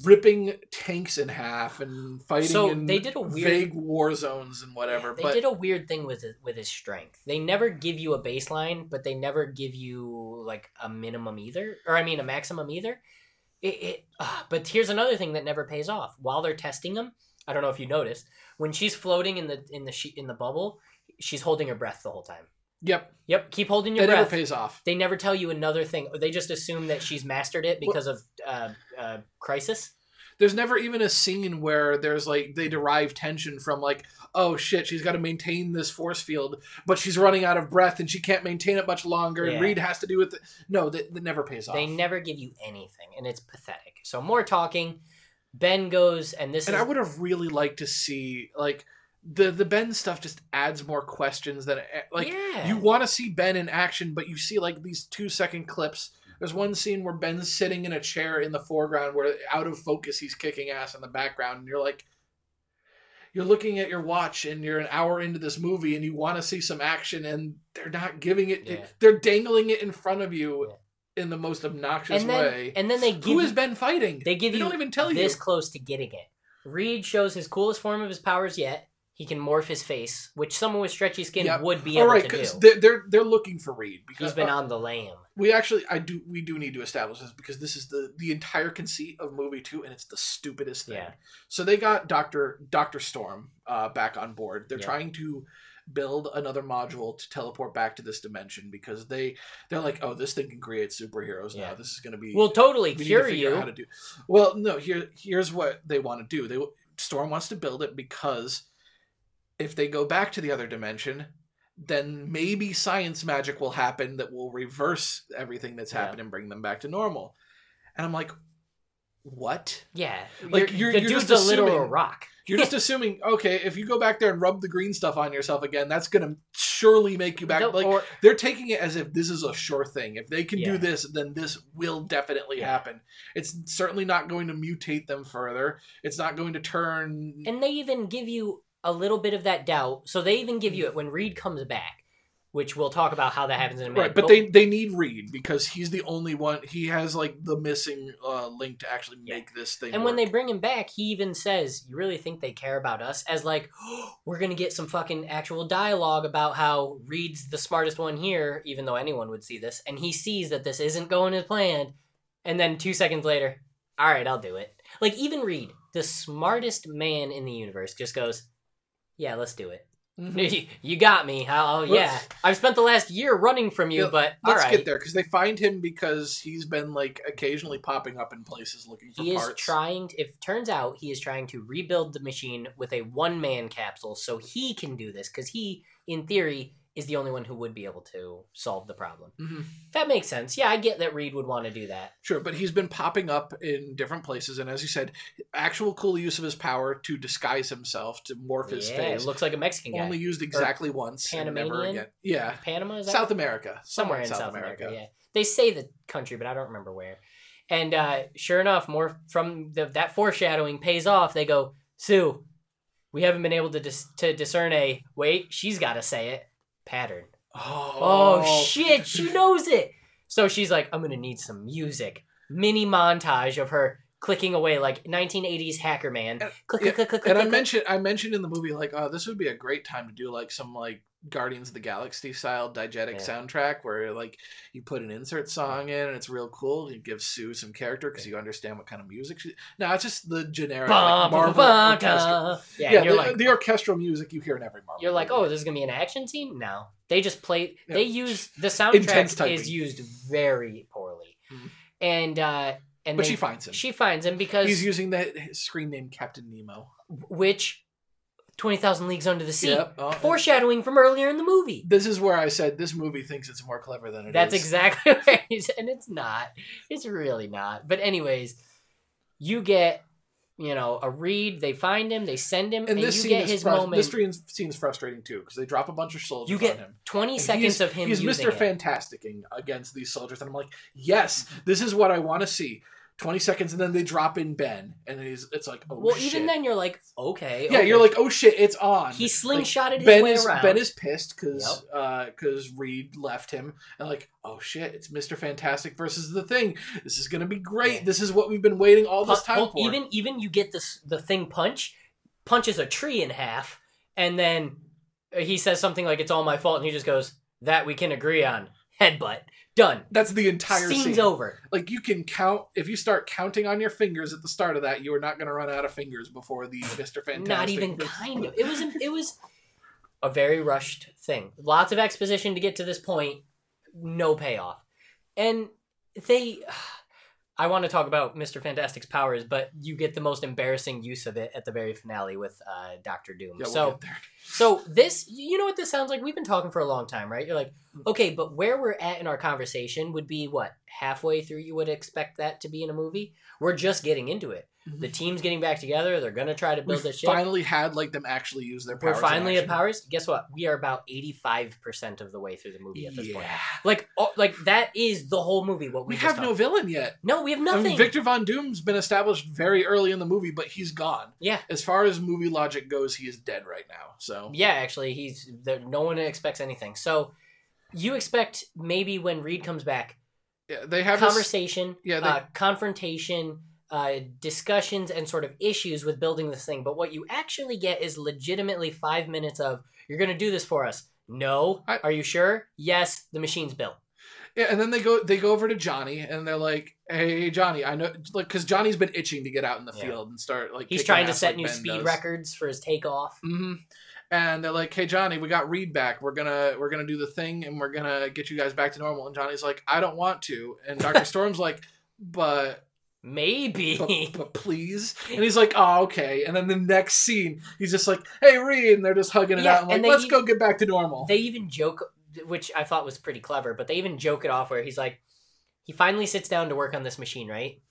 B: ripping tanks in half and fighting
A: So,
B: in
A: they did a weird-
B: vague war zones and whatever.
A: They
B: but
A: did a weird thing with his, with his strength. They never give you a baseline, but they never give you like a minimum either, or I mean a maximum either. It, it uh, but here's another thing that never pays off. While they're testing him, I don't know if you noticed when she's floating in the in the sheet in the bubble, she's holding her breath the whole time.
B: yep,
A: Yep, keep holding your breath.
B: it never pays off.
A: They never tell you another thing. They just assume that she's mastered it
B: Well-
A: because of uh, uh, crisis.
B: There's never even a scene where there's like they derive tension from like, oh shit, she's got to maintain this force field, but she's running out of breath and she can't maintain it much longer.
A: Yeah.
B: And Reed has to do with it. No, that, that never pays off.
A: They never give you anything, and it's pathetic. So more talking. Ben goes, and this
B: and
A: is
B: I would have really liked to see like the the Ben stuff just adds more questions than eh, like
A: yeah.
B: you want to see Ben in action, but you see like these two second clips. There's one scene where Ben's sitting in a chair in the foreground, where out of focus he's kicking ass in the background, and you're like, you're looking at your watch, and you're an hour into this movie, and you want to see some action, and they're not giving it.
A: Yeah.
B: They're dangling it in front of you in the most obnoxious
A: and then
B: way.
A: and then they give
B: Who Ben fighting?
A: they give
B: They
A: you
B: don't even tell
A: this
B: you.
A: close to getting it. Reed shows his coolest form of his powers yet. He can morph his face, which someone with stretchy skin
B: Yep.
A: would be
B: All
A: able
B: right,
A: to do.
B: they're, they're they're looking for Reed because
A: He's been
B: uh,
A: on the lam.
B: we actually I do we do need to establish this because this is the the entire conceit of movie two and it's the stupidest thing.
A: Yeah.
B: So they got Doctor Doctor Storm uh, back on board. They're
A: Yeah.
B: trying to build another module to teleport back to this dimension because they they're like oh this thing can create superheroes
A: Yeah.
B: now this is going to be
A: Will totally
B: we to
A: cure
B: figure out
A: you.
B: how to do well no here here's what they want to do they storm wants to build it because if they go back to the other dimension then maybe science magic will happen that will reverse everything that's
A: Yeah.
B: happened and bring them back to normal and i'm like what
A: Yeah,
B: Like,
A: you're,
B: you're- you're just
A: a literal rock.
B: you're just assuming okay if you go back there and rub the green stuff on yourself again that's gonna surely make you back
A: No,
B: like
A: or-
B: they're taking it as if this is a sure thing. If they can
A: Yeah.
B: do this, then this will definitely
A: Yeah.
B: happen. It's certainly not going to mutate them further. It's not going to turn.
A: and they even give you a little bit of that doubt. So they even give you it when Reed comes back, which we'll talk about how that happens in a minute.
B: right, but they they need Reed because he's the only one. He has like the missing uh, link to actually
A: Yeah.
B: make this thing.
A: And when they bring him back, he even says, "You really think they care about us?" As like, we're gonna get some fucking actual dialogue about how Reed's the smartest one here, even though anyone would see this, and he sees that this isn't going as planned. And then two seconds later, all right, I'll do it. Like even Reed, the smartest man in the universe, just goes, "Yeah, let's do it."
B: Mhm.
A: you got me. Oh yeah, I've spent the last year running from you, but all
B: Let's
A: right.
B: get there because they find him because he's been like occasionally popping up in places looking for
A: He is trying. To, if turns out he is trying to rebuild the machine with a one man capsule, so he can do this because he, in theory, is the only one who would be able to solve the problem.
B: Mhm.
A: That makes sense. Yeah, I get that Reed would want to do that.
B: Sure, but he's been popping up in different places, and as you said, actual cool use of his power to disguise himself, to morph his
A: yeah,
B: face,
A: it looks like a Mexican guy.
B: only used exactly once and never
A: Panamanian?
B: again. Yeah,
A: Panama is that
B: South America,
A: somewhere in South America. Yeah, they say the country, but I don't remember where. And uh, sure enough, more from the, that foreshadowing pays off. They go, Sue, we haven't been able to dis- to discern a wait. She's got to say it pattern.
B: Oh,
A: Oh, shit, she knows it. So she's like, I'm gonna need some music. Mini montage of her clicking away like 1980s hacker man.
B: And-
A: Click,
B: yeah,
A: click, click, click,
B: And I
A: click,
B: mentioned, I mentioned in the movie, like, oh, this would be a great time to do like some like Guardians of the Galaxy style diegetic
A: Yeah.
B: soundtrack where like you put an insert song in and it's real cool. You give Sue some character because you understand what kind of music she. No, it's just the generic
A: Ba,
B: like, Marvel
A: ba, ba,
B: orchestra.
A: Yeah,
B: Yeah,
A: you're
B: the,
A: like,
B: the orchestral music you hear in every Marvel.
A: you're like,
B: movie.
A: oh, this is gonna be an action scene. No, they just play.
B: Yeah.
A: They use the soundtrack is used very poorly,
B: Mhm.
A: and uh, and
B: but
A: they-
B: she finds him.
A: She finds him because
B: He's using that screen name Captain Nemo.
A: which twenty thousand leagues under the sea,
B: Yep. Oh,
A: foreshadowing from earlier in the movie.
B: this is where I said this movie thinks it's more clever than it is.
A: That's exactly right. And it's not. It's really not. But anyways, you get, you know, a read. They find him. They send him, and,
B: And this
A: you
B: scene
A: get
B: is
A: his
B: frus-
A: moment.
B: This scene scene's frustrating too because they drop a bunch of soldiers
A: You get
B: on him.
A: twenty seconds of him
B: He's Mr.
A: it.
B: Fantasticing against these soldiers, and I'm like, yes, this is what I want to see. 20 seconds, and then they drop in Ben, and he's it's like, oh
A: well,
B: shit.
A: even then, you're like, okay.
B: yeah,
A: okay.
B: you're like, oh shit, it's on.
A: he
B: Like,
A: slingshotted his
B: Ben
A: way
B: is
A: around.
B: Ben is pissed because because uh, Reed left him and like oh shit it's Mister Fantastic versus the Thing this is gonna be great
A: Yeah.
B: this is what we've been waiting all this time
A: well,
B: for
A: Even even you get this the thing punch, punches a tree in half, and then he says something like it's all my fault, and he just goes, That we can agree on. Headbutt. Done.
B: that's the entire
A: Scene's
B: scene
A: over.
B: like you can count if you start counting on your fingers at the start of that you are not gonna run out of fingers before the Mister Fantastic
A: Not even kind of. It was it was a very rushed thing. Lots of exposition to get to this point, no payoff. And they I want to talk about Mr. Fantastic's powers, but you get the most embarrassing use of it at the very finale with uh, Doctor Doom.
B: yeah, we'll
A: so
B: get there.
A: So this, you know what this sounds like? We've been talking for a long time, right? You're like, okay, but where we're at in our conversation would be what halfway through. You would expect that to be in a movie. We're just getting into it.
B: Mhm.
A: The team's getting back together. They're gonna try to
B: we
A: build this ship.
B: finally had like them actually use their powers
A: We're finally at powers. Guess what? We are about eighty five percent of the way through the movie at this
B: yeah.
A: point. Like, oh, like that is the whole movie. What we,
B: we have no
A: talked-
B: villain yet
A: no, we have
B: I
A: nothing.
B: mean, Victor Von Doom's been established very early in the movie, but he's gone.
A: Yeah.
B: As far as movie logic goes, he is dead right now. So
A: Yeah, actually, he's there. No one expects anything. So you expect maybe when Reed comes back,
B: yeah, they have this,
A: conversation,
B: yeah, they-
A: uh, confrontation, uh, discussions, and sort of issues with building this thing. But what you actually get is legitimately five minutes of "You're going to do this for us." No,
B: I-
A: are you sure? Yes, the machine's built.
B: yeah, and then they go they go over to Johnny and they're like, "Hey, Johnny, I know," like because Johnny's been itching to get out in the
A: Yeah.
B: field and start like
A: He's trying to set
B: like
A: new
B: Ben
A: speed
B: does.
A: records for his takeoff.
B: hmm And they're like, "Hey, Johnny, we got Reed back. We're gonna we're gonna do the thing, and we're gonna get you guys back to normal." And Johnny's like, "I don't want to," and Doctor Storm's like, "But."
A: Maybe.
B: but, but please. And he's like, oh, okay. And then the next scene, he's just like, hey, Reed. And they're just hugging it
A: Yeah,
B: out. I'm like, let's go get back to normal.
A: they even joke, which I thought was pretty clever, but they even joke it off where he's like, he finally sits down to work on this machine, right?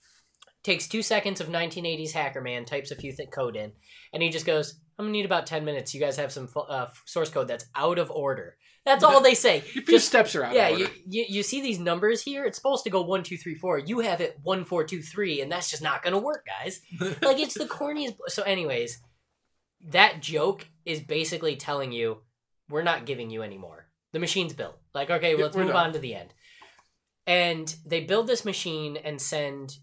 A: Takes two seconds of 1980s Hacker Man, types a few th- code in, and he just goes, I'm gonna need about 10 minutes. You guys have some uh, source code that's out of order. That's all they say.
B: few
A: Just,
B: steps are out
A: yeah,
B: of
A: you, you, you see these numbers here? It's supposed to go one, two, three, four. You have it one, four, two, three, and that's just not gonna work, guys like it's the corniest. So, anyways, that joke is basically telling you we're not giving you anymore. The machine's built. Like, okay,
B: Yeah,
A: let's move
B: done.
A: on to the end. And they build this machine and send.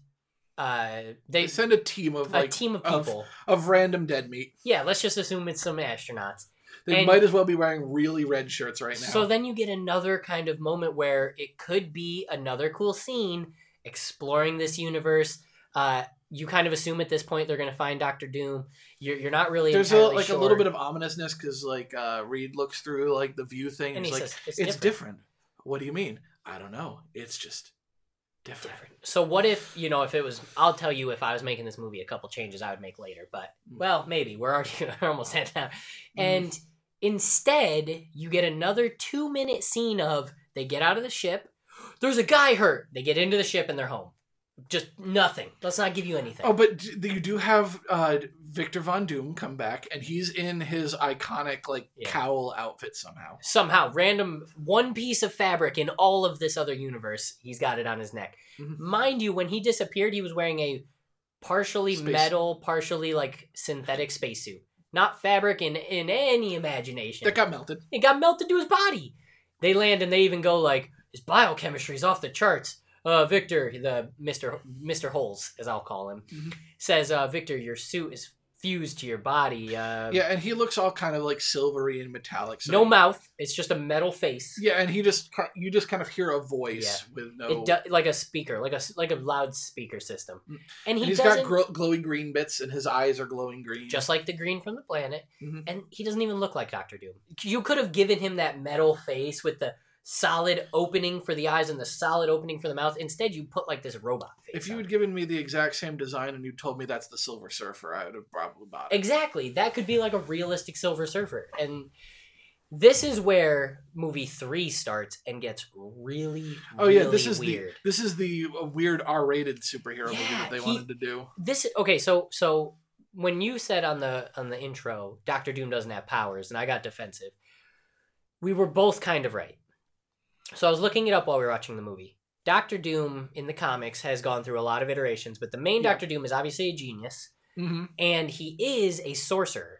A: Uh,
B: they
A: they
B: send a team of
A: a
B: like
A: team of
B: of-
A: people.
B: of random dead meat.
A: yeah, let's just assume it's some astronauts.
B: They
A: And-
B: might as well be wearing really red shirts right now.
A: So then you get another kind of moment where it could be another cool scene exploring this universe. Uh, you kind of assume at this point they're going to find Doctor Doom. You're, you're not really
B: There's a, like
A: sure.
B: a little bit of ominousness because like uh, Reed looks through like the view thing
A: and
B: and, he's
A: he
B: like,
A: says it's,
B: "It's
A: different.
B: different. What do you mean? I don't know. It's just different."
A: different. So what if you know if it was? I'll tell you if I was making this movie, a couple changes I would make later. But
B: Mm.
A: well, maybe we're already we're almost at now.
B: Mm.
A: And instead, you get another two minute scene of they get out of the ship. There's a guy hurt. They get into the ship and they're home. Just nothing. Let's not give you anything.
B: Oh, but d- you do have uh, Victor Von Doom come back, and he's in his iconic like
A: Yeah.
B: cowl outfit somehow.
A: Somehow, random one piece of fabric in all of this other universe, he's got it on his neck.
B: Mhm.
A: Mind you, when he disappeared, he was wearing a partially
B: Space-
A: metal, partially like synthetic spacesuit. Not fabric in in any imagination.
B: That got melted.
A: it got melted to his body. They land and they even go like his biochemistry's off the charts. Uh, Victor, the Mister Mister Holes, as I'll call him,
B: Mhm.
A: says, uh, "Victor, your suit is fused to your body. Uh,
B: Yeah, and he looks all kind of like silvery and metallic. So
A: no mouth. It's just a metal face.
B: Yeah, and he just you just kind of hear a voice with no.
A: It do, like a speaker, like a like a loudspeaker system,
B: Mm.
A: and he doesn't
B: got gro- glowing green bits, and his eyes are glowing green.
A: just like the green from the planet,
B: Mhm.
A: and he doesn't even look like Doctor Doom. You could have given him that metal face with the solid opening for the eyes and the solid opening for the mouth. Instead, you put like this robot face.
B: if you
A: on.
B: had given me the exact same design and you told me that's the Silver Surfer, I would have probably bought it.
A: exactly, that could be like a realistic Silver Surfer, and this is where movie three starts and gets really,
B: Oh yeah, this is
A: weird.
B: the this is the uh, weird R-rated superhero movie that they
A: he-
B: wanted to do.
A: this okay so so when you said on the on the intro dr doom doesn't have powers and i got defensive we were both kind of right so i was looking it up while we were watching the movie Doctor Doom in the comics has gone through a lot of iterations, but the main
B: Yeah.
A: Doctor Doom is obviously a genius,
B: Mm-hmm.
A: and he is a sorcerer.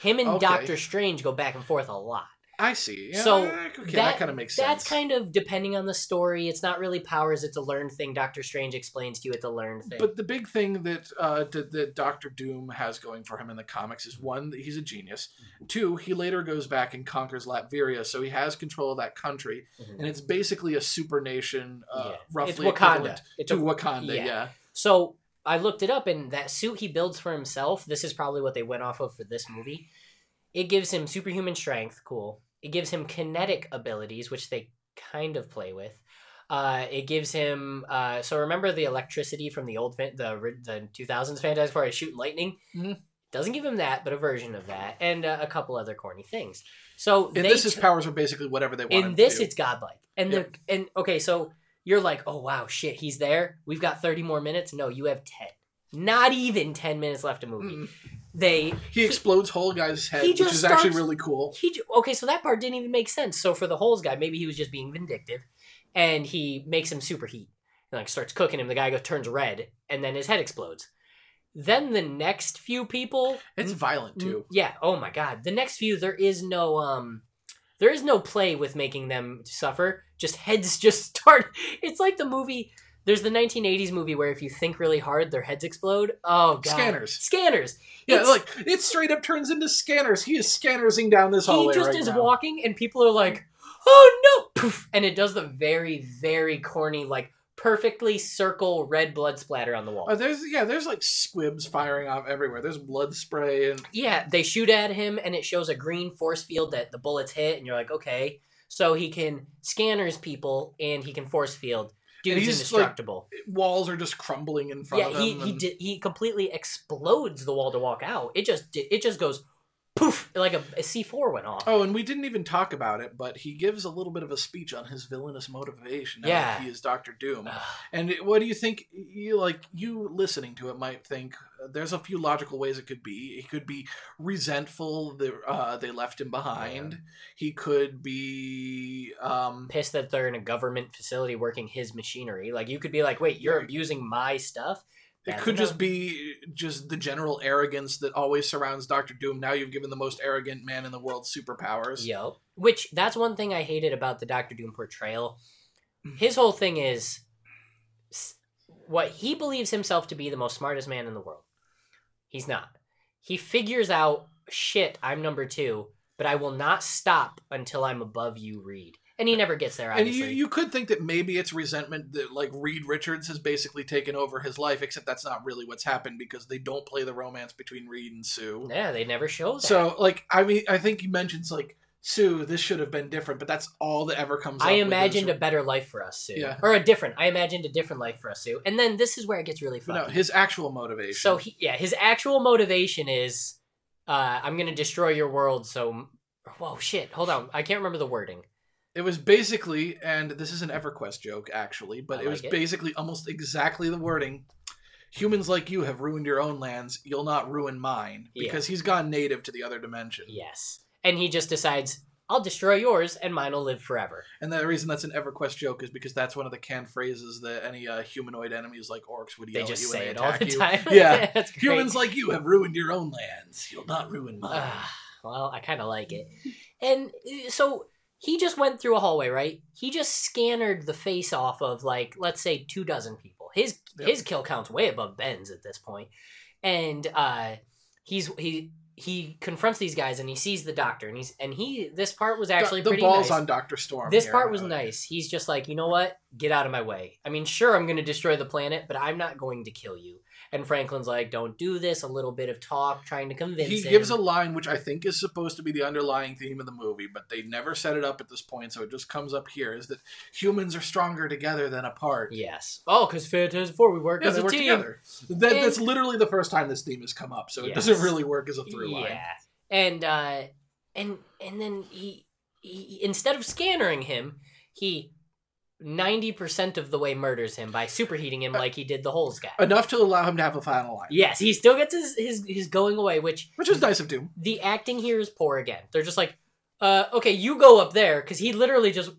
A: Him and
B: Okay.
A: Doctor Strange go back and forth a lot.
B: I see. Yeah,
A: So,
B: okay, that,
A: that-
B: kind of makes sense.
A: That's kind of depending on the story. It's not really powers; it's a learned thing. Doctor Strange explains to you it's a learned thing.
B: But the big thing that uh, that, that Doctor Doom has going for him in the comics is one that he's a genius. Two, he later goes back and conquers Latveria, so he has control of that country,
A: Mhm.
B: and it's basically a super nation, uh,
A: Yeah.
B: roughly
A: it's Wakanda.
B: equivalent
A: It's
B: to
A: a,
B: Wakanda.
A: yeah.
B: Yeah.
A: So I looked it up, and that suit he builds for himself. This is probably what they went off of for this movie. It gives him superhuman strength. Cool. It gives him kinetic abilities, which they kind of play with. Uh, it gives him. Uh, so remember the electricity from the old the the two thousands Fantastic Four, shooting lightning.
B: Mhm.
A: Doesn't give him that, but a version of that, and uh, a couple other corny things. So they
B: this, his
A: t-
B: powers are basically whatever they want.
A: in
B: to
A: this it's godlike and the and okay so you're like oh wow shit he's there we've got 30 more minutes no you have 10 not even 10 minutes left of movie
B: Mm.
A: They
B: he explodes whole guy's head,
A: he
B: which is actually really cool.
A: he okay so that part didn't even make sense so for the holes guy maybe he was just being vindictive and he makes him superheat and like starts cooking him the guy goes turns red and then his head explodes then the next few people
B: It's violent too.
A: Yeah. Oh my god. The next few there is no um there is no play with making them suffer. Just heads just start. It's like the movie there's the 1980s movie where if you think really hard their heads explode. Oh god.
B: Scanners.
A: Scanners.
B: Yeah,
A: It's-
B: like it straight up turns into scanners. He is scannersing down this hallway.
A: he just
B: right
A: is
B: now.
A: walking and people are like, "Oh no." Poof, and it does the very very corny like perfectly circle red blood splatter on the wall.
B: Oh, there's yeah, there's like squibs firing off everywhere. There's blood spray and
A: Yeah, they shoot at him and it shows a green force field that the bullets hit, and you're like, okay. So he can scanners people and he can force field. Dude's
B: he's,
A: indestructible.
B: walls are just crumbling in front
A: yeah,
B: of him.
A: Yeah, he
B: and-
A: did he completely explodes the wall to walk out. It just it just goes poof like a, a C4 went off.
B: Oh, and we didn't even talk about it, but he gives a little bit of a speech on his villainous motivation. now that
A: Yeah.
B: he is Doctor Doom. And it- what do you think? You like you listening to it might think uh, there's a few logical ways it could be. He could be resentful that uh, they left him behind. He could be um,
A: Pissed that they're in a government facility working his machinery. Like you could be like, wait, you're
B: Yeah.
A: abusing my stuff.
B: It
A: That's
B: could just be just the general arrogance that always surrounds Doctor Doom. Now you've given the most arrogant man in the world superpowers.
A: Yep. which that's one thing I hated about the Doctor Doom portrayal. Mm. His whole thing is what he believes himself to be the most smartest man in the world. He's not. He figures out shit. I'm number two, but I will not stop until I'm above you, Reed. And he never gets there.
B: And you, you could think that maybe it's resentment that like Reed Richards has basically taken over his life, except that's not really what's happened because they don't play the romance between Reed and Sue.
A: yeah, they never show that.
B: So like I mean I think he mentions like Sue, this should have been different, but that's all that ever comes up
A: I imagined a better life for us, Sue.
B: Yeah.
A: Or a different. I imagined a different life for us, Sue. And then this is where it gets really
B: but
A: fun.
B: no, his actual motivation.
A: So he, yeah, his actual motivation is, uh, I'm gonna destroy your world. So, whoa, shit, hold on, I can't remember the wording.
B: It was basically, and this is an EverQuest joke actually, but
A: I
B: it was
A: like it.
B: basically almost exactly the wording. Humans like you have ruined your own lands. You'll not ruin mine
A: Yeah.
B: because he's gone native to the other dimension.
A: Yes, and he just decides, I'll destroy yours, and mine will live forever.
B: And the reason that's an EverQuest joke is because that's one of the canned phrases that any uh, humanoid enemies like orcs would
A: They
B: yell
A: just
B: at you
A: say
B: when
A: it
B: they
A: all
B: attack
A: the
B: you.
A: time.
B: Yeah. Humans like you have ruined your own lands. You'll not ruin mine.
A: Ah, well, I kind of like it. And uh, so he just went through a hallway, right? He just scanned the face off of like, let's say, two dozen people. His
B: Yep.
A: his kill count's way above Ben's at this point, and uh, he's he he confronts these guys and he sees the doctor and he's and he this part was actually
B: the, the
A: pretty
B: balls
A: nice.
B: on Doctor Storm.
A: This
B: here.
A: part was
B: Uh,
A: nice. He's just like, you know what? Get out of my way. I mean, sure, I'm going to destroy the planet, but I'm not going to kill you. And Franklin's like, don't do this. A little bit of talk, trying to convince
B: He
A: him.
B: gives a line which I think is supposed to be the underlying theme of the movie, but they never set it up at this point, so it just comes up here: is that humans are stronger together than apart.
A: Yes. Oh, because Fantastic Four, we work
B: Yeah,
A: as a
B: work
A: team.
B: together. That,
A: And-
B: that's literally the first time this theme has come up, so it doesn't really work as a through line.
A: Yeah. And uh, and and then he, he instead of scannering him, he ninety percent of the way murders him by superheating him
B: Uh,
A: like he did the holes guy.
B: Enough to allow him to have a final line,
A: yes, he still gets his his his going away, which
B: which is nice of Doom.
A: the acting here is poor again. They're just like, uh, okay, you go up there because he literally just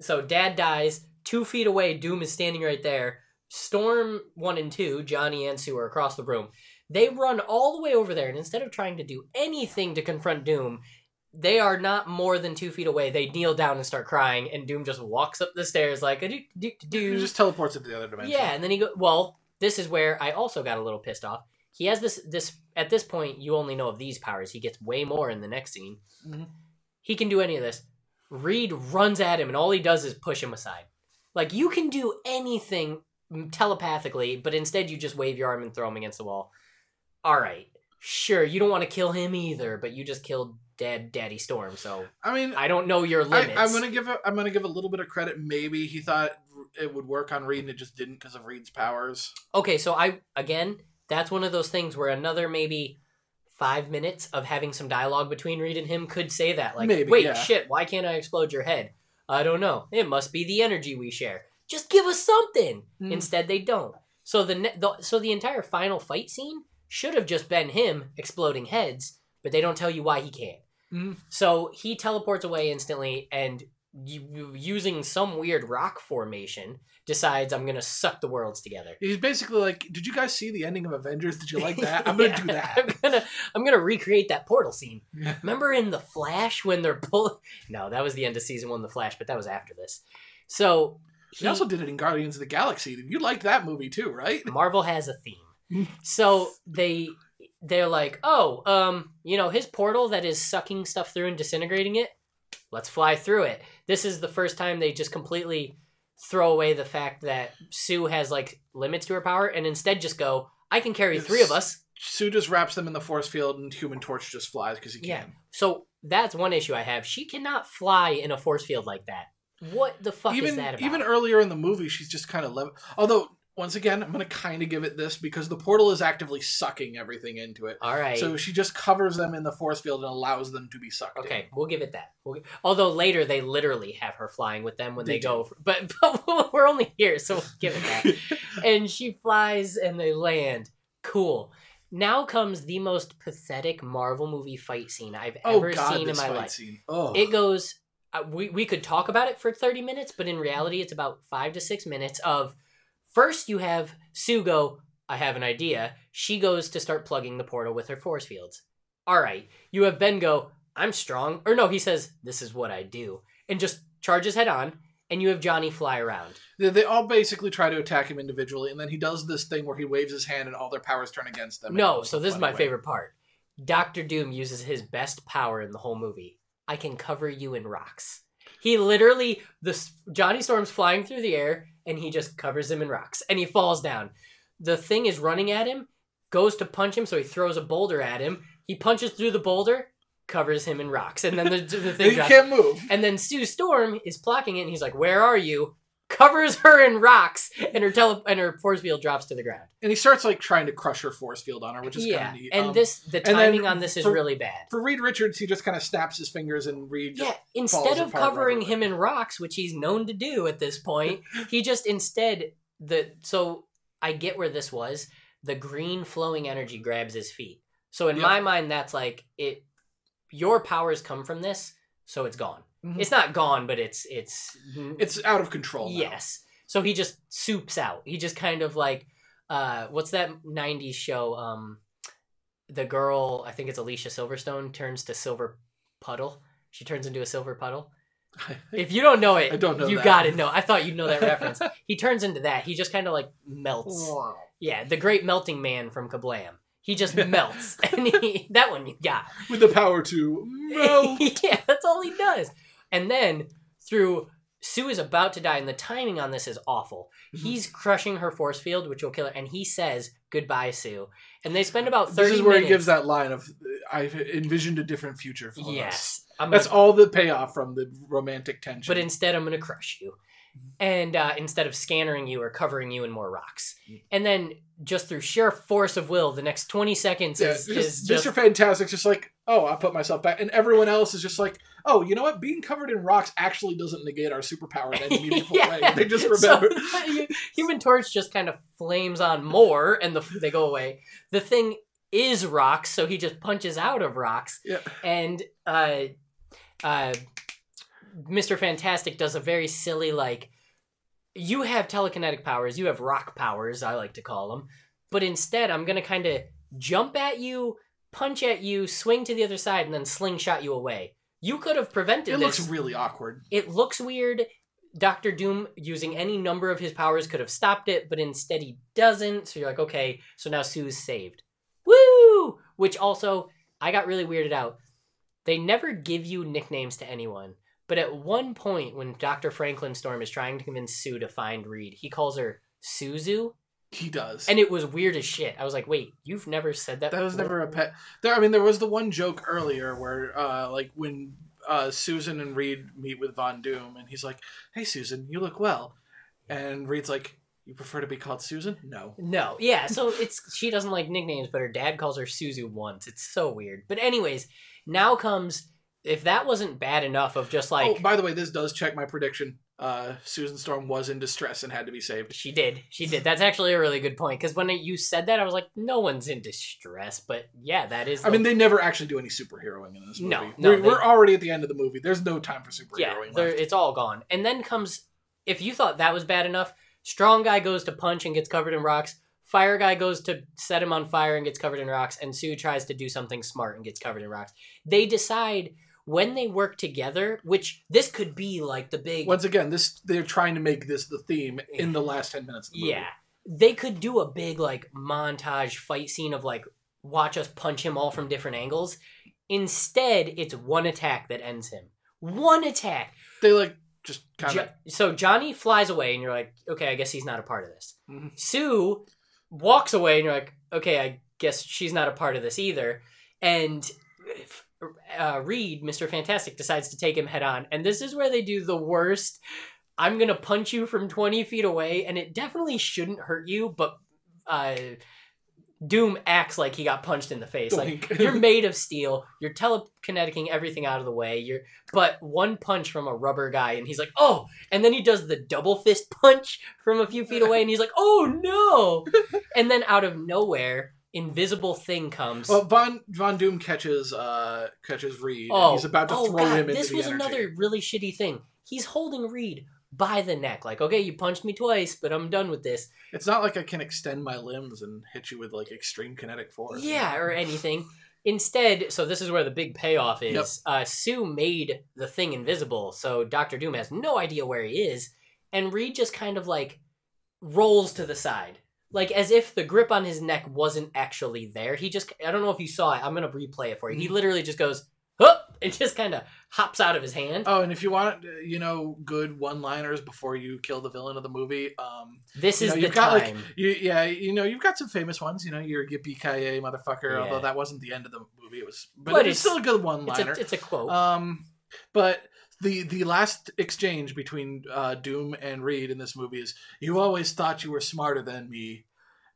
A: so dad dies, two feet away, Doom is standing right there. Storm one and two, Johnny and Sue are across the room. They run all the way over there, and instead of trying to do anything to confront Doom, they are not more than two feet away. They kneel down and start crying, and Doom just walks up the stairs like a do do
B: He
A: do.
B: just teleports into the other dimension.
A: Yeah, and then he go. Well, this is where I also got a little pissed off. He has this this at this point. You only know of these powers. He gets way more in the next scene.
B: Mhm.
A: He can do any of this. Reed runs at him, and all he does is push him aside. Like you can do anything telepathically, but instead you just wave your arm and throw him against the wall. All right, sure. You don't want to kill him either, but you just killed Dad Daddy Storm. So
B: I mean,
A: I don't know your
B: I,
A: limits.
B: I'm gonna give a, I'm gonna give a little bit of credit. Maybe he thought it would work on Reed, and it just didn't because of Reed's powers.
A: Okay, so I again, that's one of those things where another maybe five minutes of having some dialogue between Reed and him could say that. Like,
B: Maybe,
A: wait,
B: yeah.
A: shit, why can't I explode your head? I don't know. It must be the energy we share. Just give us something.
B: Hmm.
A: Instead, they don't. So the, ne- the so the entire final fight scene should have just been him exploding heads, but they don't tell you why he can't.
B: Mhm.
A: So he teleports away instantly, and using some weird rock formation, decides I'm gonna suck the worlds together.
B: He's basically like, "Did you guys see the ending of Avengers? Did you like that? I'm gonna
A: Yeah,
B: do
A: I'm
B: that."
A: gonna I'm gonna recreate that portal scene.
B: Yeah.
A: Remember in the Flash when they're pull? No, that was the end of season one, the Flash, but that was after this. So
B: He also did it in Guardians of the Galaxy. You liked that movie too, right?
A: Marvel has a theme. so they they're like, oh, um, you know, his portal that is sucking stuff through and disintegrating it. Let's fly through it. This is the first time they just completely throw away the fact that Sue has like limits to her power, and instead just go, I can carry three of us.
B: Sue just wraps them in the force field, and Human Torch just flies because he can.
A: Yeah. So that's one issue I have. She cannot fly in a force field like that. What the fuck
B: even
A: is that about?
B: even earlier in the movie, she's just kind of lev- although once again, I'm gonna kind of give it this because the portal is actively sucking everything into it.
A: All right.
B: So she just covers them in the force field and allows them to be sucked. in.
A: Okay, we'll give it that. We'll, gi- although later they literally have her flying with them when they,
B: They
A: go, for, but, but we're only here, so we'll give it that. and she flies and they land. Cool. Now comes the most pathetic Marvel movie fight scene I've
B: Oh
A: ever
B: god,
A: seen in my
B: fight
A: life.
B: scene. Oh,
A: It goes. Uh, we we could talk about it for thirty minutes, but in reality, it's about five to six minutes of. First, you have Sue go. I have an idea. She goes to start plugging the portal with her force fields. All right. You have Ben go. I'm strong. Or no, he says this is what I do, and just charges head on. And you have Johnny fly around.
B: they, they all basically try to attack him individually, and then he does this thing where he waves his hand and all their powers turn against them.
A: No, so this is my
B: way.
A: favorite part. Doctor Doom uses his best power in the whole movie. I can cover you in rocks. He literally the Johnny Storm's flying through the air and he just covers him in rocks and he falls down. The thing is running at him, goes to punch him, so he throws a boulder at him. He punches through the boulder, covers him in rocks, and then the, the thing
B: He
A: drops.
B: can't move.
A: And then Sue Storm is blocking it, and he's like, "Where are you?" Covers her in rocks, and her tele and her force field drops to the ground.
B: And he starts like trying to crush her force field on her, which is
A: yeah,
B: kind of neat.
A: and
B: Um,
A: this the timing on this is
B: for-
A: really bad.
B: for Reed Richards, he just kind of snaps his fingers and Reed
A: Yeah, instead of covering him in rocks, which he's known to do at this point, he just instead the so I get where this was. The green flowing energy grabs his feet. So in
B: Yep.
A: my mind, that's like it. Your powers come from this, so it's gone.
B: Mhm.
A: It's not gone, but it's it's
B: it's out of control. now.
A: yes. So he just soups out. He just kind of like uh what's that 90s show um the girl, I think it's Alicia Silverstone turns to silver puddle. She turns into a silver puddle. If you don't know it,
B: I don't know
A: you
B: that.
A: got to know. I thought you'd know that reference. He turns into that. He just kind of like melts. Yeah, the great melting man from Kablam. He just melts. and he, that one you got.
B: with the power to melt.
A: yeah, that's all he does. And then through Sue is about to die, and the timing on this is awful.
B: Mhm.
A: He's crushing her force field, which will kill her, and he says goodbye, Sue. And they spend about thirty.
B: This is where
A: minutes.
B: he gives that line of "I envisioned a different future for us."
A: Yes, gonna
B: That's all the payoff from the romantic tension.
A: but instead I'm going to crush you. And uh, instead of scannering you or covering you in more rocks. And then just through sheer force of will, the next 20 seconds
B: yeah,
A: is,
B: just,
A: is just.
B: Mr. Fantastic's just like, "Oh, I put myself back," and everyone else is just like, "Oh, you know what? Being covered in rocks actually doesn't negate our superpower in any meaningful
A: Yeah.
B: way." They just
A: So,
B: remember.
A: Human Torch just kind of flames on more and the, they go away. The thing is rocks, so he just punches out of rocks.
B: Yeah.
A: And uh, uh, Mr. Fantastic does a very silly, like, you have telekinetic powers, you have rock powers, I like to call them, but instead I'm going to kind of jump at you, punch at you, swing to the other side, and then slingshot you away. You could have prevented
B: It
A: this.
B: looks really awkward.
A: it looks weird. Doctor Doom, using any number of his powers, could have stopped it, but instead he doesn't. So you're like, okay, so now Sue's saved. Woo! Which also, I got really weirded out. They never give you nicknames to anyone, but at one point, when Dr. Franklin Storm is trying to convince Sue to find Reed, he calls her Suzu,
B: He does.
A: and it was weird as shit. I was like, wait, you've never said that?
B: that was
A: before?
B: never a pet. There, I mean, there was the one joke earlier where, uh, like when uh, Susan and Reed meet with Von Doom, and he's like, "Hey, Susan, you look well," and Reed's like, "You prefer to be called Susan?" No.
A: No, yeah. So it's she doesn't like nicknames, but her dad calls her Suzu once. It's so weird. But anyways, now comes if that wasn't bad enough of just like
B: oh, by the way, this does check my prediction. Uh, Susan Storm was in distress and had to be saved.
A: she did, she did. That's actually a really good point because when you said that, I was like, no one's in distress. But yeah, that is.
B: I mean, they never actually do any superheroing in this movie.
A: No, no,
B: we're,
A: they-
B: we're already at the end of the movie. There's no time for superheroing left.
A: it's all gone. And then comes if you thought that was bad enough, strong guy goes to punch and gets covered in rocks. Fire guy goes to set him on fire and gets covered in rocks, and Sue tries to do something smart and gets covered in rocks. They decide when they work together, which this could be like the big
B: Once again, this they're trying to make this the theme in the last ten minutes. Of the movie.
A: yeah. They could do a big like montage fight scene of like watch us punch him all from different angles. Instead, it's one attack that ends him. One attack.
B: they like just kind of.
A: Jo- so Johnny flies away, and you're like, okay, I guess he's not a part of this.
B: Mhm.
A: Sue walks away, and you're like, okay, I guess she's not a part of this either. And uh, Reed, Mister Fantastic, decides to take him head on, and this is where they do the worst. I'm gonna punch you from 20 feet away, and it definitely shouldn't hurt you, but uh, Doom acts like he got punched in the face. Like you're made of steel. You're telekineticing everything out of the way. You're but one punch from a rubber guy, and he's like, oh, and then he does the double fist punch from a few feet away, and he's like, oh no, and then out of nowhere, invisible thing comes.
B: Well, Von Von Doom catches uh catches Reed. and
A: oh,
B: he's about to
A: oh,
B: throw
A: God,
B: him into
A: This was
B: energy.
A: another really shitty thing. He's holding Reed by the neck, like, okay, you punched me twice, but I'm done with this.
B: It's not like I can extend my limbs and hit you with like extreme kinetic force.
A: Yeah, or anything. Instead, so this is where the big payoff is.
B: Yep.
A: Uh, Sue made the thing invisible, so Doctor Doom has no idea where he is, and Reed just kind of like rolls to the side, like as if the grip on his neck wasn't actually there. He just—I don't know if you saw it. I'm gonna replay it for you. He
B: Mm-hmm.
A: literally just goes, "Hup!" and just kind of hops out of his hand.
B: Oh, and if you want, you know, good one-liners before you kill the villain of the movie, um,
A: this
B: you
A: is
B: know,
A: the
B: you've got, like,
A: time.
B: you yeah, you know, you've got some famous ones. You know, your Yippee Ki motherfucker.
A: Yeah.
B: Although that wasn't the end of the movie, it was, but,
A: But
B: it's
A: it's-
B: still a good one-liner.
A: a, it's a quote.
B: Um, but the the last exchange between uh, Doom and Reed in this movie is, "You always thought you were smarter than me,"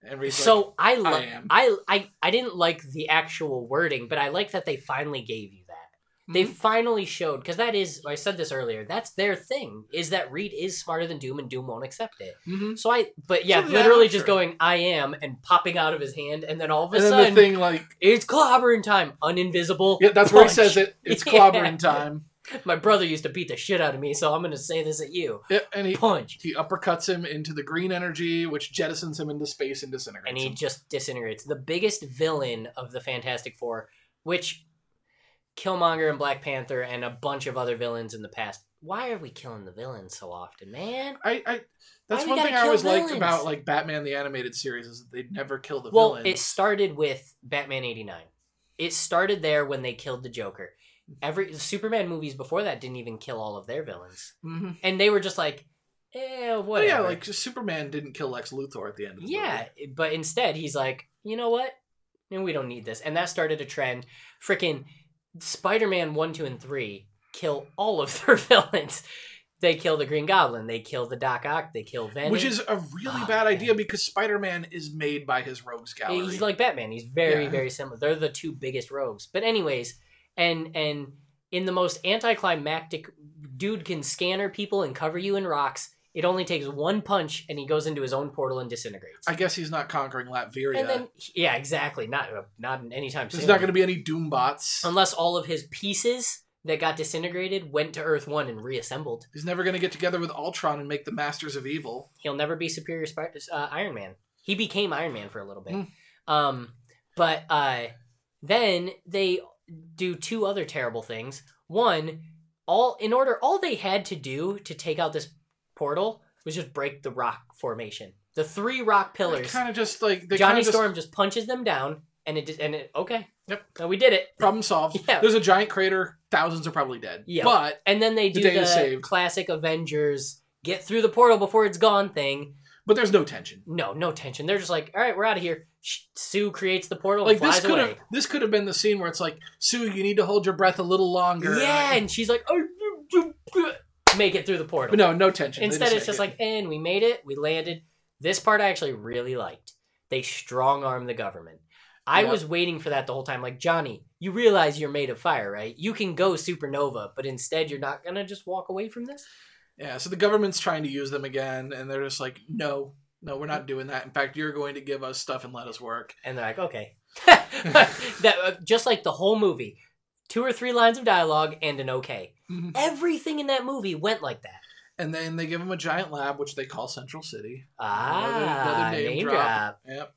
B: and Reed's like,
A: so I, lo-
B: I am.
A: I I I didn't like the actual wording, but I like that they finally gave you that. They
B: Mhm.
A: finally showed because that is I said this earlier. That's their thing is that Reed is smarter than Doom and Doom won't accept it.
B: Mhm.
A: So I, but yeah,
B: So,
A: literally just going I am and popping out of his hand, and then all of a
B: and
A: sudden
B: the thing like,
A: it's clobbering time, uninvisible.
B: yeah, that's where he says it. It's
A: Yeah.
B: clobbering time.
A: My brother used to beat the shit out of me, so I'm gonna say this at you.
B: Yeah, and he
A: Punch,
B: he uppercuts him into the green energy, which jettisons him into space and disintegrates
A: and he
B: him.
A: just disintegrates. The biggest villain of the Fantastic Four, which Killmonger and Black Panther and a bunch of other villains in the past. Why are we killing the villains so often, man?
B: I, I that's one thing I always liked about like Batman the animated series is that they'd never kill the
A: Well,
B: villains.
A: it started with Batman 89. It started there when they killed the Joker. Every Superman movies before that didn't even kill all of their villains.
B: Mhm.
A: And they were just like, eh, whatever.
B: yeah, like Superman didn't kill Lex Luthor at the end. Of the
A: Yeah,
B: movie.
A: but instead he's like, you know what? No, we don't need this. And that started a trend. Freaking Spider-Man 1, 2, and 3 kill all of their villains. They kill the Green Goblin. They kill the Doc Ock. They kill Venom.
B: which is a really
A: Oh,
B: bad
A: man.
B: idea because Spider-Man is made by his rogues gallery.
A: He's like Batman. He's very,
B: Yeah.
A: very similar. They're the two biggest rogues. But anyways, and and in the most anticlimactic, dude can scanner people and cover you in rocks. It only takes one punch, and he goes into his own portal and disintegrates.
B: I guess he's not conquering Latveria.
A: and then, yeah, exactly. Not not anytime soon.
B: There's not going to be any Doom bots.
A: unless all of his pieces that got disintegrated went to Earth One and reassembled.
B: He's never going to get together with Ultron and make the Masters of Evil.
A: He'll never be Superior Spi- uh, Iron Man. He became Iron Man for a little bit.
B: Hmm.
A: Um, but uh, then they do two other terrible things. One, all in order, all they had to do to take out this portal was just break the rock formation. The three rock pillars.
B: Kind of just like
A: Johnny
B: just-
A: Storm just punches them down, and it just- and it okay.
B: Yep.
A: Now we did it.
B: problem solved.
A: Yeah.
B: There's a giant crater. Thousands are probably dead.
A: Yeah.
B: But
A: And then they
B: The
A: do
B: day
A: the, classic Avengers get through the portal before it's gone thing.
B: but there's no tension.
A: No, no tension. They're just like, all right, we're out of here. Sue creates the portal
B: Like this could have this could have been the scene where it's like Sue, you need to hold your breath a little longer.
A: Yeah, and she's like, oh, make it through the portal.
B: but no, no tension.
A: Instead, it's just
B: it.
A: like, and we made it. We landed. This part I actually really liked. They strong arm the government. I
B: Yep.
A: was waiting for that the whole time. Like Johnny, you realize you're made of fire, right? You can go supernova, but instead you're not gonna just walk away from this.
B: yeah. So the government's trying to use them again, and they're just like, no, no, we're not doing that. In fact, you're going to give us stuff and let us work.
A: And they're like, okay, that uh, just like the whole movie, two or three lines of dialogue and an okay.
B: Mhm.
A: Everything in that movie went like that.
B: And then they give them a giant lab, which they call Central City.
A: Ah, name, drop.
B: Yep.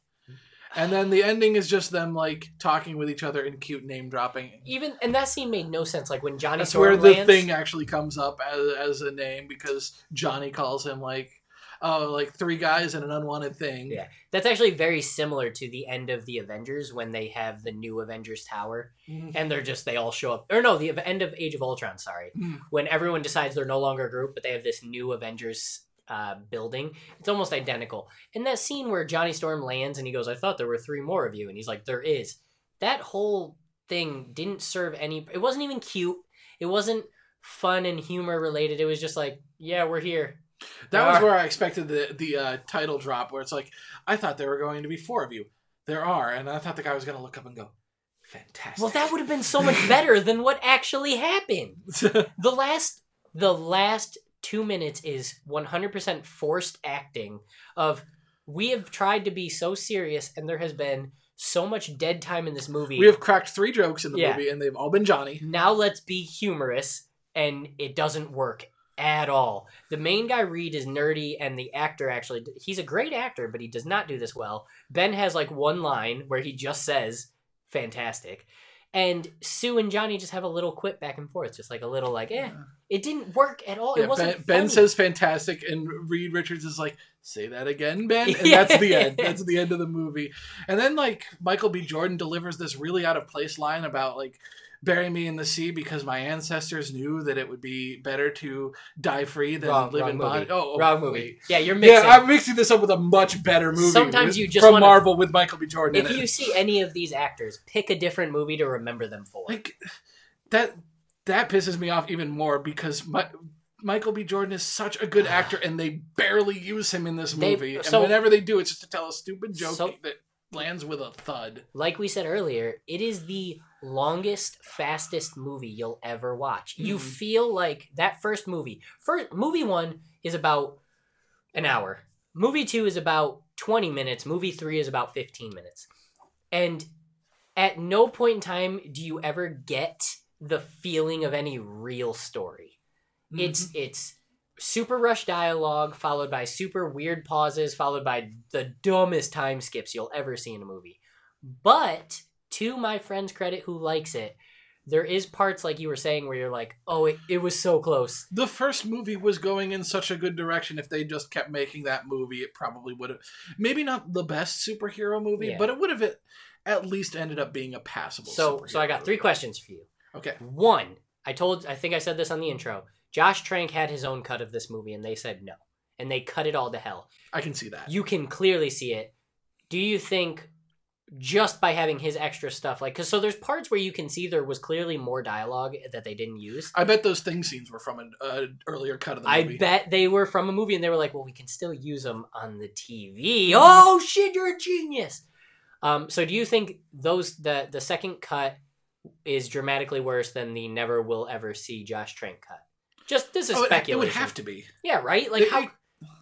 B: And then the ending is just them like talking with each other in cute name dropping.
A: Even and that scene made no sense. Like when Johnny
B: That's
A: Storm
B: where the thing actually comes up as, as a name because Johnny calls him like, oh, like three guys and an unwanted thing.
A: Yeah. That's actually very similar to the end of the Avengers when they have the new Avengers Tower
B: Mhm.
A: and they're just they all show up. Or no, the end of Age of Ultron. Sorry,
B: Mm.
A: when everyone decides they're no longer a group, but they have this new Avengers uh, building. It's almost identical. In that scene where Johnny Storm lands and he goes, "I thought there were three more of you," and he's like, "There is." That whole thing didn't serve any. It wasn't even cute. It wasn't fun and humor related. It was just like, "Yeah, we're here."
B: That was where I expected the the uh, title drop, where it's like, I thought there were going to be four of you. There are, and I thought the guy was going to look up and go, fantastic.
A: Well, that would have been so much better than what actually happened. The last the last 2 minutes is 100% forced acting of we have tried to be so serious and there has been so much dead time in this movie.
B: we have cracked three jokes in the
A: Yeah.
B: movie, and they've all been Johnny.
A: now let's be humorous and it doesn't work at all. The main guy Reed is nerdy and the actor actually he's a great actor but he does not do this well. Ben has like one line where he just says fantastic. And Sue and Johnny just have a little quip back and forth, just like a little like, eh. It didn't work at all.
B: Yeah,
A: it wasn't.
B: ben, ben says fantastic, and Reed Richards is like, "Say that again, Ben." And that's the end. That's the end of the movie. And then like Michael B. Jordan delivers this really out of place line about like. Bury me in the sea because my ancestors knew that it would be better to die free than
A: Wrong-
B: live
A: wrong
B: in bondage. Oh, oh,
A: wrong movie.
B: wait.
A: Yeah, you're mixing.
B: Yeah, I'm mixing this up with a much better movie.
A: Sometimes
B: with-
A: you just
B: from
A: wanna-
B: Marvel with Michael B. Jordan.
A: if you
B: it.
A: see any of these actors, pick a different movie to remember them for.
B: like that, that pisses me off even more because my, Michael B. Jordan is such a good actor, and they barely use him in this
A: They-
B: movie.
A: so-
B: and whenever they do, it's just to tell a stupid joke
A: So-
B: that lands with a thud.
A: like we said earlier, it is the longest, fastest movie you'll ever watch. You
B: Mhm.
A: feel like that first movie. First movie one is about an hour. Movie two is about 20 minutes. Movie three is about 15 minutes. And at no point in time do you ever get the feeling of any real story. It's
B: Mm-hmm.
A: it's super rush dialogue followed by super weird pauses followed by the dumbest time skips you'll ever see in a movie. But to my friend's credit who likes it, there is parts like you were saying where you're like, "Oh, it, it was so close."
B: the first movie was going in such a good direction. If they just kept making that movie, it probably would have. Maybe not the best superhero movie,
A: Yeah.
B: but it would have at least ended up being a passable.
A: So, so I got three
B: movie.
A: questions for you.
B: Okay.
A: One, I told I think I said this on the intro. Josh Trank had his own cut of this movie and they said no. And they cut it all to hell.
B: I can see that.
A: you can clearly see it. Do you think just by having his extra stuff, like, because so there's parts where you can see there was clearly more dialogue that they didn't use.
B: I bet those thing scenes were from an uh, earlier cut of the movie.
A: I bet they were from a movie and they were like, well, we can still use them on the TV. Oh shit, you're a genius. Um, so do you think those the the second cut is dramatically worse than the never will ever see Josh Trank cut? Just this is
B: Oh, it, it would have to be.
A: Yeah, right. Like
B: It-
A: how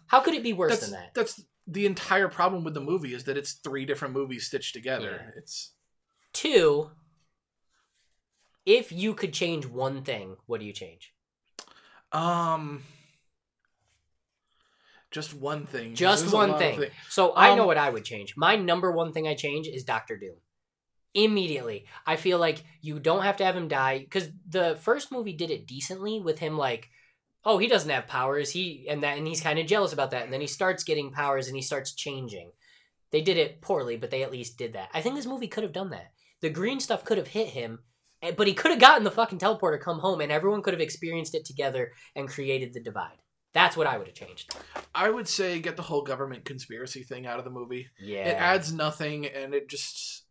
A: how could it be worse than that?
B: That's the entire problem with the movie is that it's three different movies stitched together.
A: Yeah.
B: It's
A: Two, If you could change one thing, what do you change?
B: Um, just one thing.
A: Just
B: There's
A: one
B: lot of
A: thing.
B: thi-
A: So I know
B: Um,
A: what I would change. My number one thing I change is Doctor Doom. Immediately, I feel like you don't have to have him die because the first movie did it decently with him like, oh, he doesn't have powers. He and that and he's kind of jealous about that, and then he starts getting powers and he starts changing. They did it poorly, but they at least did that. I think this movie could have done that. The green stuff could have hit him, eh, but he could have gotten the fucking teleporter, come home, and everyone could have experienced it together and created the divide. That's what I would have changed.
B: I would say get the whole government conspiracy thing out of the movie.
A: Yeah,
B: It adds nothing, and it just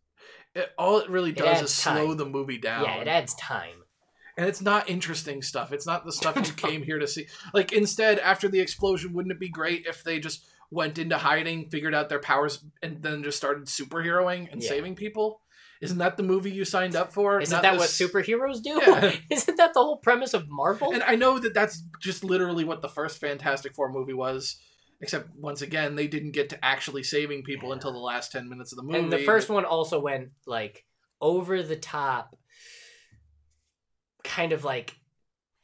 B: it, all it really does
A: adds
B: is slow the movie down.
A: yeah, it adds time.
B: And it's not interesting stuff. It's not the stuff you came here to see. Like instead, after the explosion, wouldn't it be great if they just went into hiding, figured out their powers, and then just started superheroing and
A: Yeah.
B: saving people? Isn't that the movie you signed up for?
A: Isn't
B: Not
A: that
B: this-
A: what superheroes do?
B: Yeah.
A: Isn't that the whole premise of Marvel?
B: And I know that that's just literally what the first Fantastic Four movie was. Except once again, they didn't get to actually saving people
A: Yeah.
B: until the last ten minutes of the movie.
A: And the first
B: but-
A: one also went like over the top, kind of like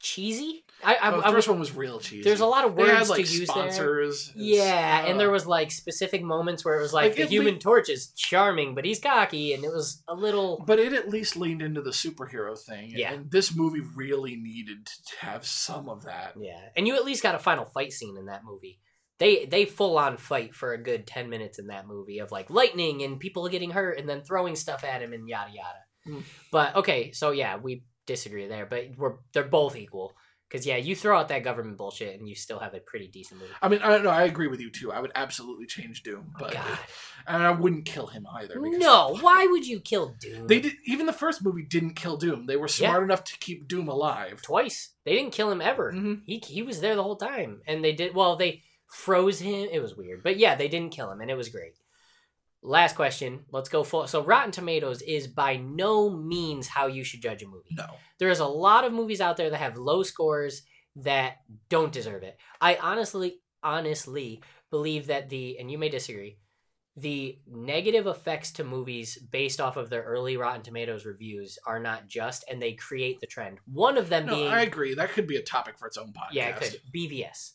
A: cheesy. I, I,
B: Oh, the
A: I
B: first
A: was,
B: one was real cheesy.
A: there's a lot of words
B: had like
A: to use there.
B: sponsors. and
A: Yeah, and there was like specific moments where it was like,
B: Like,
A: the Human
B: le-
A: Torch is charming, but he's cocky, and it was a little.
B: But it at least leaned into the superhero thing.
A: Yeah.
B: And this movie really needed to have some of that.
A: Yeah, and you at least got a final fight scene in that movie. They they full on fight for a good ten minutes in that movie of like lightning and people getting hurt and then throwing stuff at him and yada yada.
B: Mm.
A: But okay, so yeah, we disagree there, but we're they're both equal because yeah, you throw out that government bullshit and you still have a pretty decent movie.
B: I mean, I don't know. I agree with you too. I would absolutely change Doom, but
A: God,
B: and I wouldn't kill him either.
A: No, why would you kill Doom?
B: They did. Even the first movie didn't kill Doom. They were smart enough to keep Doom alive.
A: twice. They didn't kill him ever.
B: Mhm.
A: He he was there the whole time, and they did well. They froze him. It was weird, but yeah, they didn't kill him, and it was great. Last question. Let's go full. So Rotten Tomatoes is by no means how you should judge a movie.
B: No.
A: There's a lot of movies out there that have low scores that don't deserve it. I honestly, honestly believe that the and you may disagree. The negative effects to movies based off of their early Rotten Tomatoes reviews are not just, and they create the trend. One of them
B: No,
A: being
B: I agree. That could be a topic for its own podcast.
A: yeah, it could. BVS.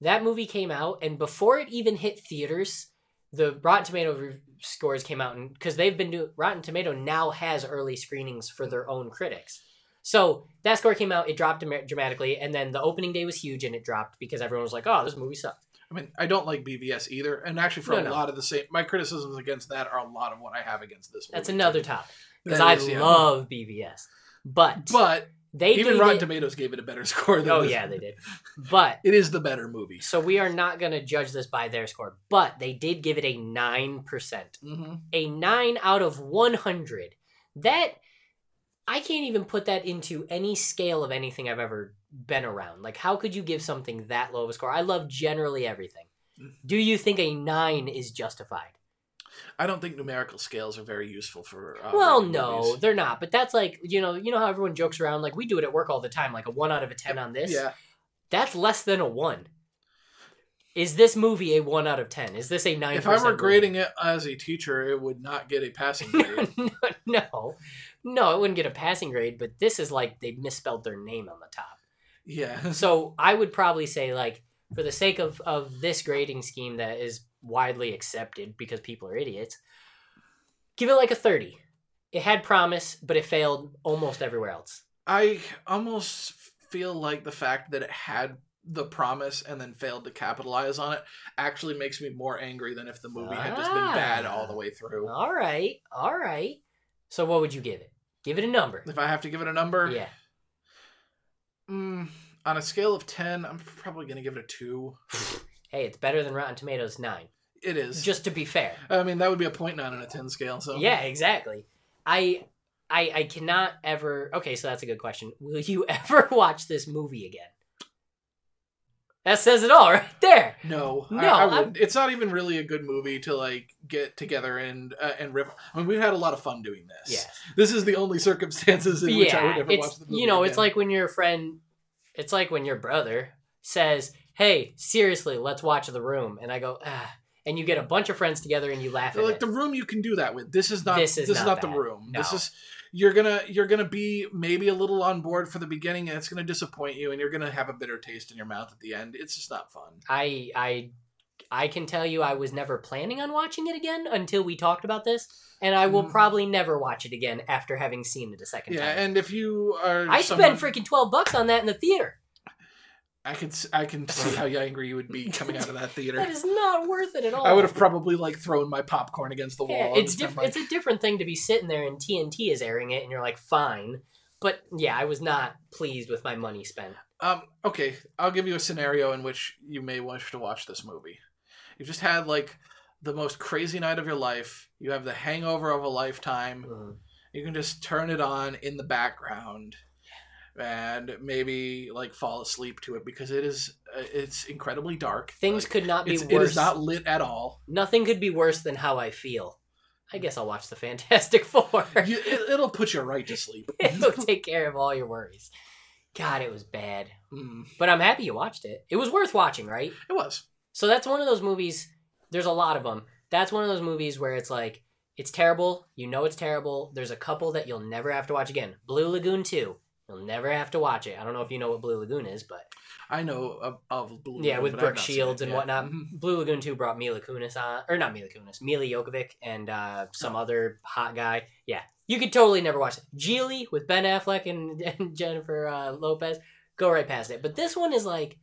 A: That movie came out, and before it even hit theaters, the Rotten Tomato re- scores came out, and because they've been doing Rotten Tomato now has early screenings for their own critics. So that score came out, it dropped dramatically, and then the opening day was huge, and it dropped because everyone was like, "Oh, this movie sucked."
B: I mean, I don't like BVS either, and actually, for
A: No,
B: a
A: no.
B: lot of the same, my criticisms against that are a lot of what I have against this.
A: One.
B: That's
A: another topic because I
B: is, yeah.
A: love BVS, but,
B: But
A: they
B: even Rotten
A: it-
B: Tomatoes gave it a better score than
A: Oh
B: this.
A: yeah, they did, but
B: It is the better movie.
A: so we are not going to judge this by their score, but they did give it a nine percent.
B: Mm-hmm.
A: a 9 out of 100 that i can't even put that into any scale of anything i've ever been around like how could you give something that low of a score i love generally everything do you think a 9 is justified
B: I don't think numerical scales are very useful for. Uh,
A: well no
B: movies.
A: they're not but that's like you know you know how everyone jokes around like we do it at work all the time like a 1 out of a 10 on this?
B: Yeah,
A: that's less than a 1 is this movie a 1 out of 10 is this a 9
B: if I were grading it as a teacher, it would not get a passing grade.
A: no. No it wouldn't get a passing grade but this is like they misspelled their name on the top.
B: Yeah,
A: so I would probably say like for the sake of of this grading scheme that is widely accepted because people are idiots, give it like a 30. It had promise, but it failed almost everywhere else.
B: I almost feel like the fact that it had the promise and then failed to capitalize on it actually makes me more angry than if the movie had just been bad all the way through.
A: All right. All right. So what would you give it? Give it a number.
B: If I have to give it a number,
A: Yeah.
B: mm, on a scale of ten, I'm probably gonna give it a two.
A: Hey, it's better than Rotten Tomatoes 9.
B: It is.
A: Just to be fair.
B: I mean, that would be a point nine on a ten scale. So
A: Yeah, exactly. I I I cannot ever Okay, so that's a good question. Will you ever watch this movie again? That says it all right there.
B: No,
A: No,
B: I, I wouldn't. It's not even really a good movie to like get together and uh, and rip. I mean, we've had a lot of fun doing this.
A: Yeah.
B: This is the only circumstances in which I would
A: yeah,
B: ever watch the movie.
A: you know, it's like when your friend, it's like when your brother says, "Hey, seriously, let's watch The Room," and I go, ah, and you get a bunch of friends together and you laugh at
B: like
A: it.
B: the room you can do that with. This is not.
A: This
B: This
A: is not
B: the room. This is you're gonna you're gonna be maybe a little on board for the beginning, and it's gonna disappoint you, and you're gonna have a bitter taste in your mouth at the end. It's just not fun.
A: I I I can tell you I was never planning on watching it again until we talked about this, and I will
B: Mhm.
A: probably never watch it again after having seen it a second
B: Yeah,
A: time.
B: Yeah, and if you are,
A: I
B: someone,
A: spent freaking twelve bucks on that in the theater.
B: I can s- I can see how angry you would be coming out of that
A: That
B: theater.
A: is not worth it at all.
B: I would have probably like thrown my popcorn against the wall.
A: Yeah, it's different.
B: like-
A: It's a different thing to be sitting there and TNT is airing it, and you're like, fine. But yeah, I was not pleased with my money spent.
B: Um, okay, I'll give you a scenario in which you may wish to watch this movie. You've just had like the most crazy night of your life. You have the hangover of a lifetime.
A: Mm.
B: You can just turn it on in the background and maybe like fall asleep to it because it is uh, it's incredibly dark.
A: Things
B: Like,
A: could not be worse.
B: it is not lit at all.
A: Nothing could be worse than how I feel. I guess I'll watch the Fantastic Four.
B: You, it, it'll put you right to sleep.
A: It'll take care of all your worries. God, it was bad.
B: Mm,
A: But I'm happy you watched it. It was worth watching, right?
B: it was.
A: So that's one of those movies. There's a lot of them. That's one of those movies where it's like, it's terrible. You know it's terrible. There's a couple that you'll never have to watch again. Blue Lagoon 2. You'll never have to watch it. I don't know if you know what Blue Lagoon is, but
B: I know of, of Blue
A: yeah,
B: Lagoon,
A: with Brooke Shields and whatnot. Blue Lagoon 2 brought Mila Kunis on, or not Mila Kunis, Milla Jovovich and uh, some
B: Oh.
A: other hot guy. Yeah, you could totally never watch it. Gigli with Ben Affleck and, and Jennifer uh, Lopez, go right past it. But this one is like,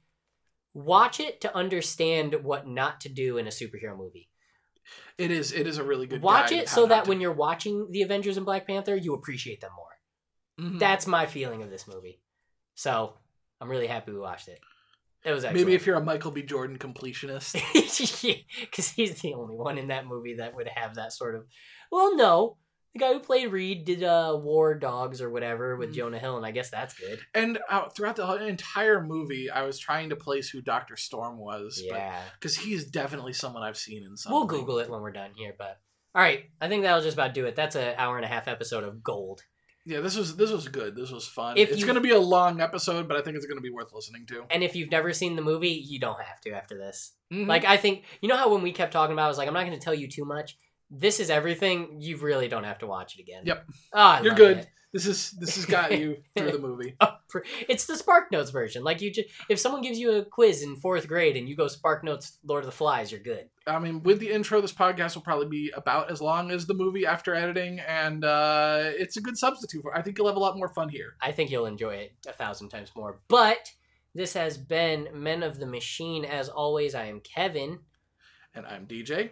A: watch it to understand what not to do in a superhero movie.
B: It is. It is a really good.
A: Watch it so that
B: to-
A: when you're watching the Avengers and Black Panther, you appreciate them more.
B: Mhm.
A: That's my feeling of this movie. So I'm really happy we watched it. It was excellent.
B: maybe if you're a Michael B. Jordan completionist.
A: because he's the only one in that movie that would have that sort of. Well, no, the guy who played Reed did uh, War Dogs or whatever with
B: Mm.
A: Jonah Hill, and I guess that's good.
B: And uh, throughout the entire movie, I was trying to place who Doctor Storm was,
A: Yeah,
B: because he's definitely someone I've seen in something.
A: we'll Google it when we're done here. But all right, I think that'll just about do it. That's an hour and a half episode of gold.
B: Yeah, this was this was good. This was fun.
A: If
B: it's
A: you-
B: to be a long episode, but I think it's going to be worth listening to.
A: And if you've never seen the movie, you don't have to after this.
B: Mhm.
A: Like I think you know how when we kept talking about, it, I was like, I'm not going to tell you too much. This is everything. You really don't have to watch it again.
B: Yep.
A: Oh,
B: You're good.
A: it.
B: this is this has got you through the movie.
A: it's the Spark Notes version. Like you just if someone gives you a quiz in fourth grade and you go Spark Notes Lord of the Flies, you're good.
B: I mean, with the intro, this podcast will probably be about as long as the movie after editing, and uh, it's a good substitute for. I think you'll have a lot more fun here.
A: I think you'll enjoy it a thousand times more. But this has been Men of the Machine. As always, I am Kevin,
B: And I'm DJ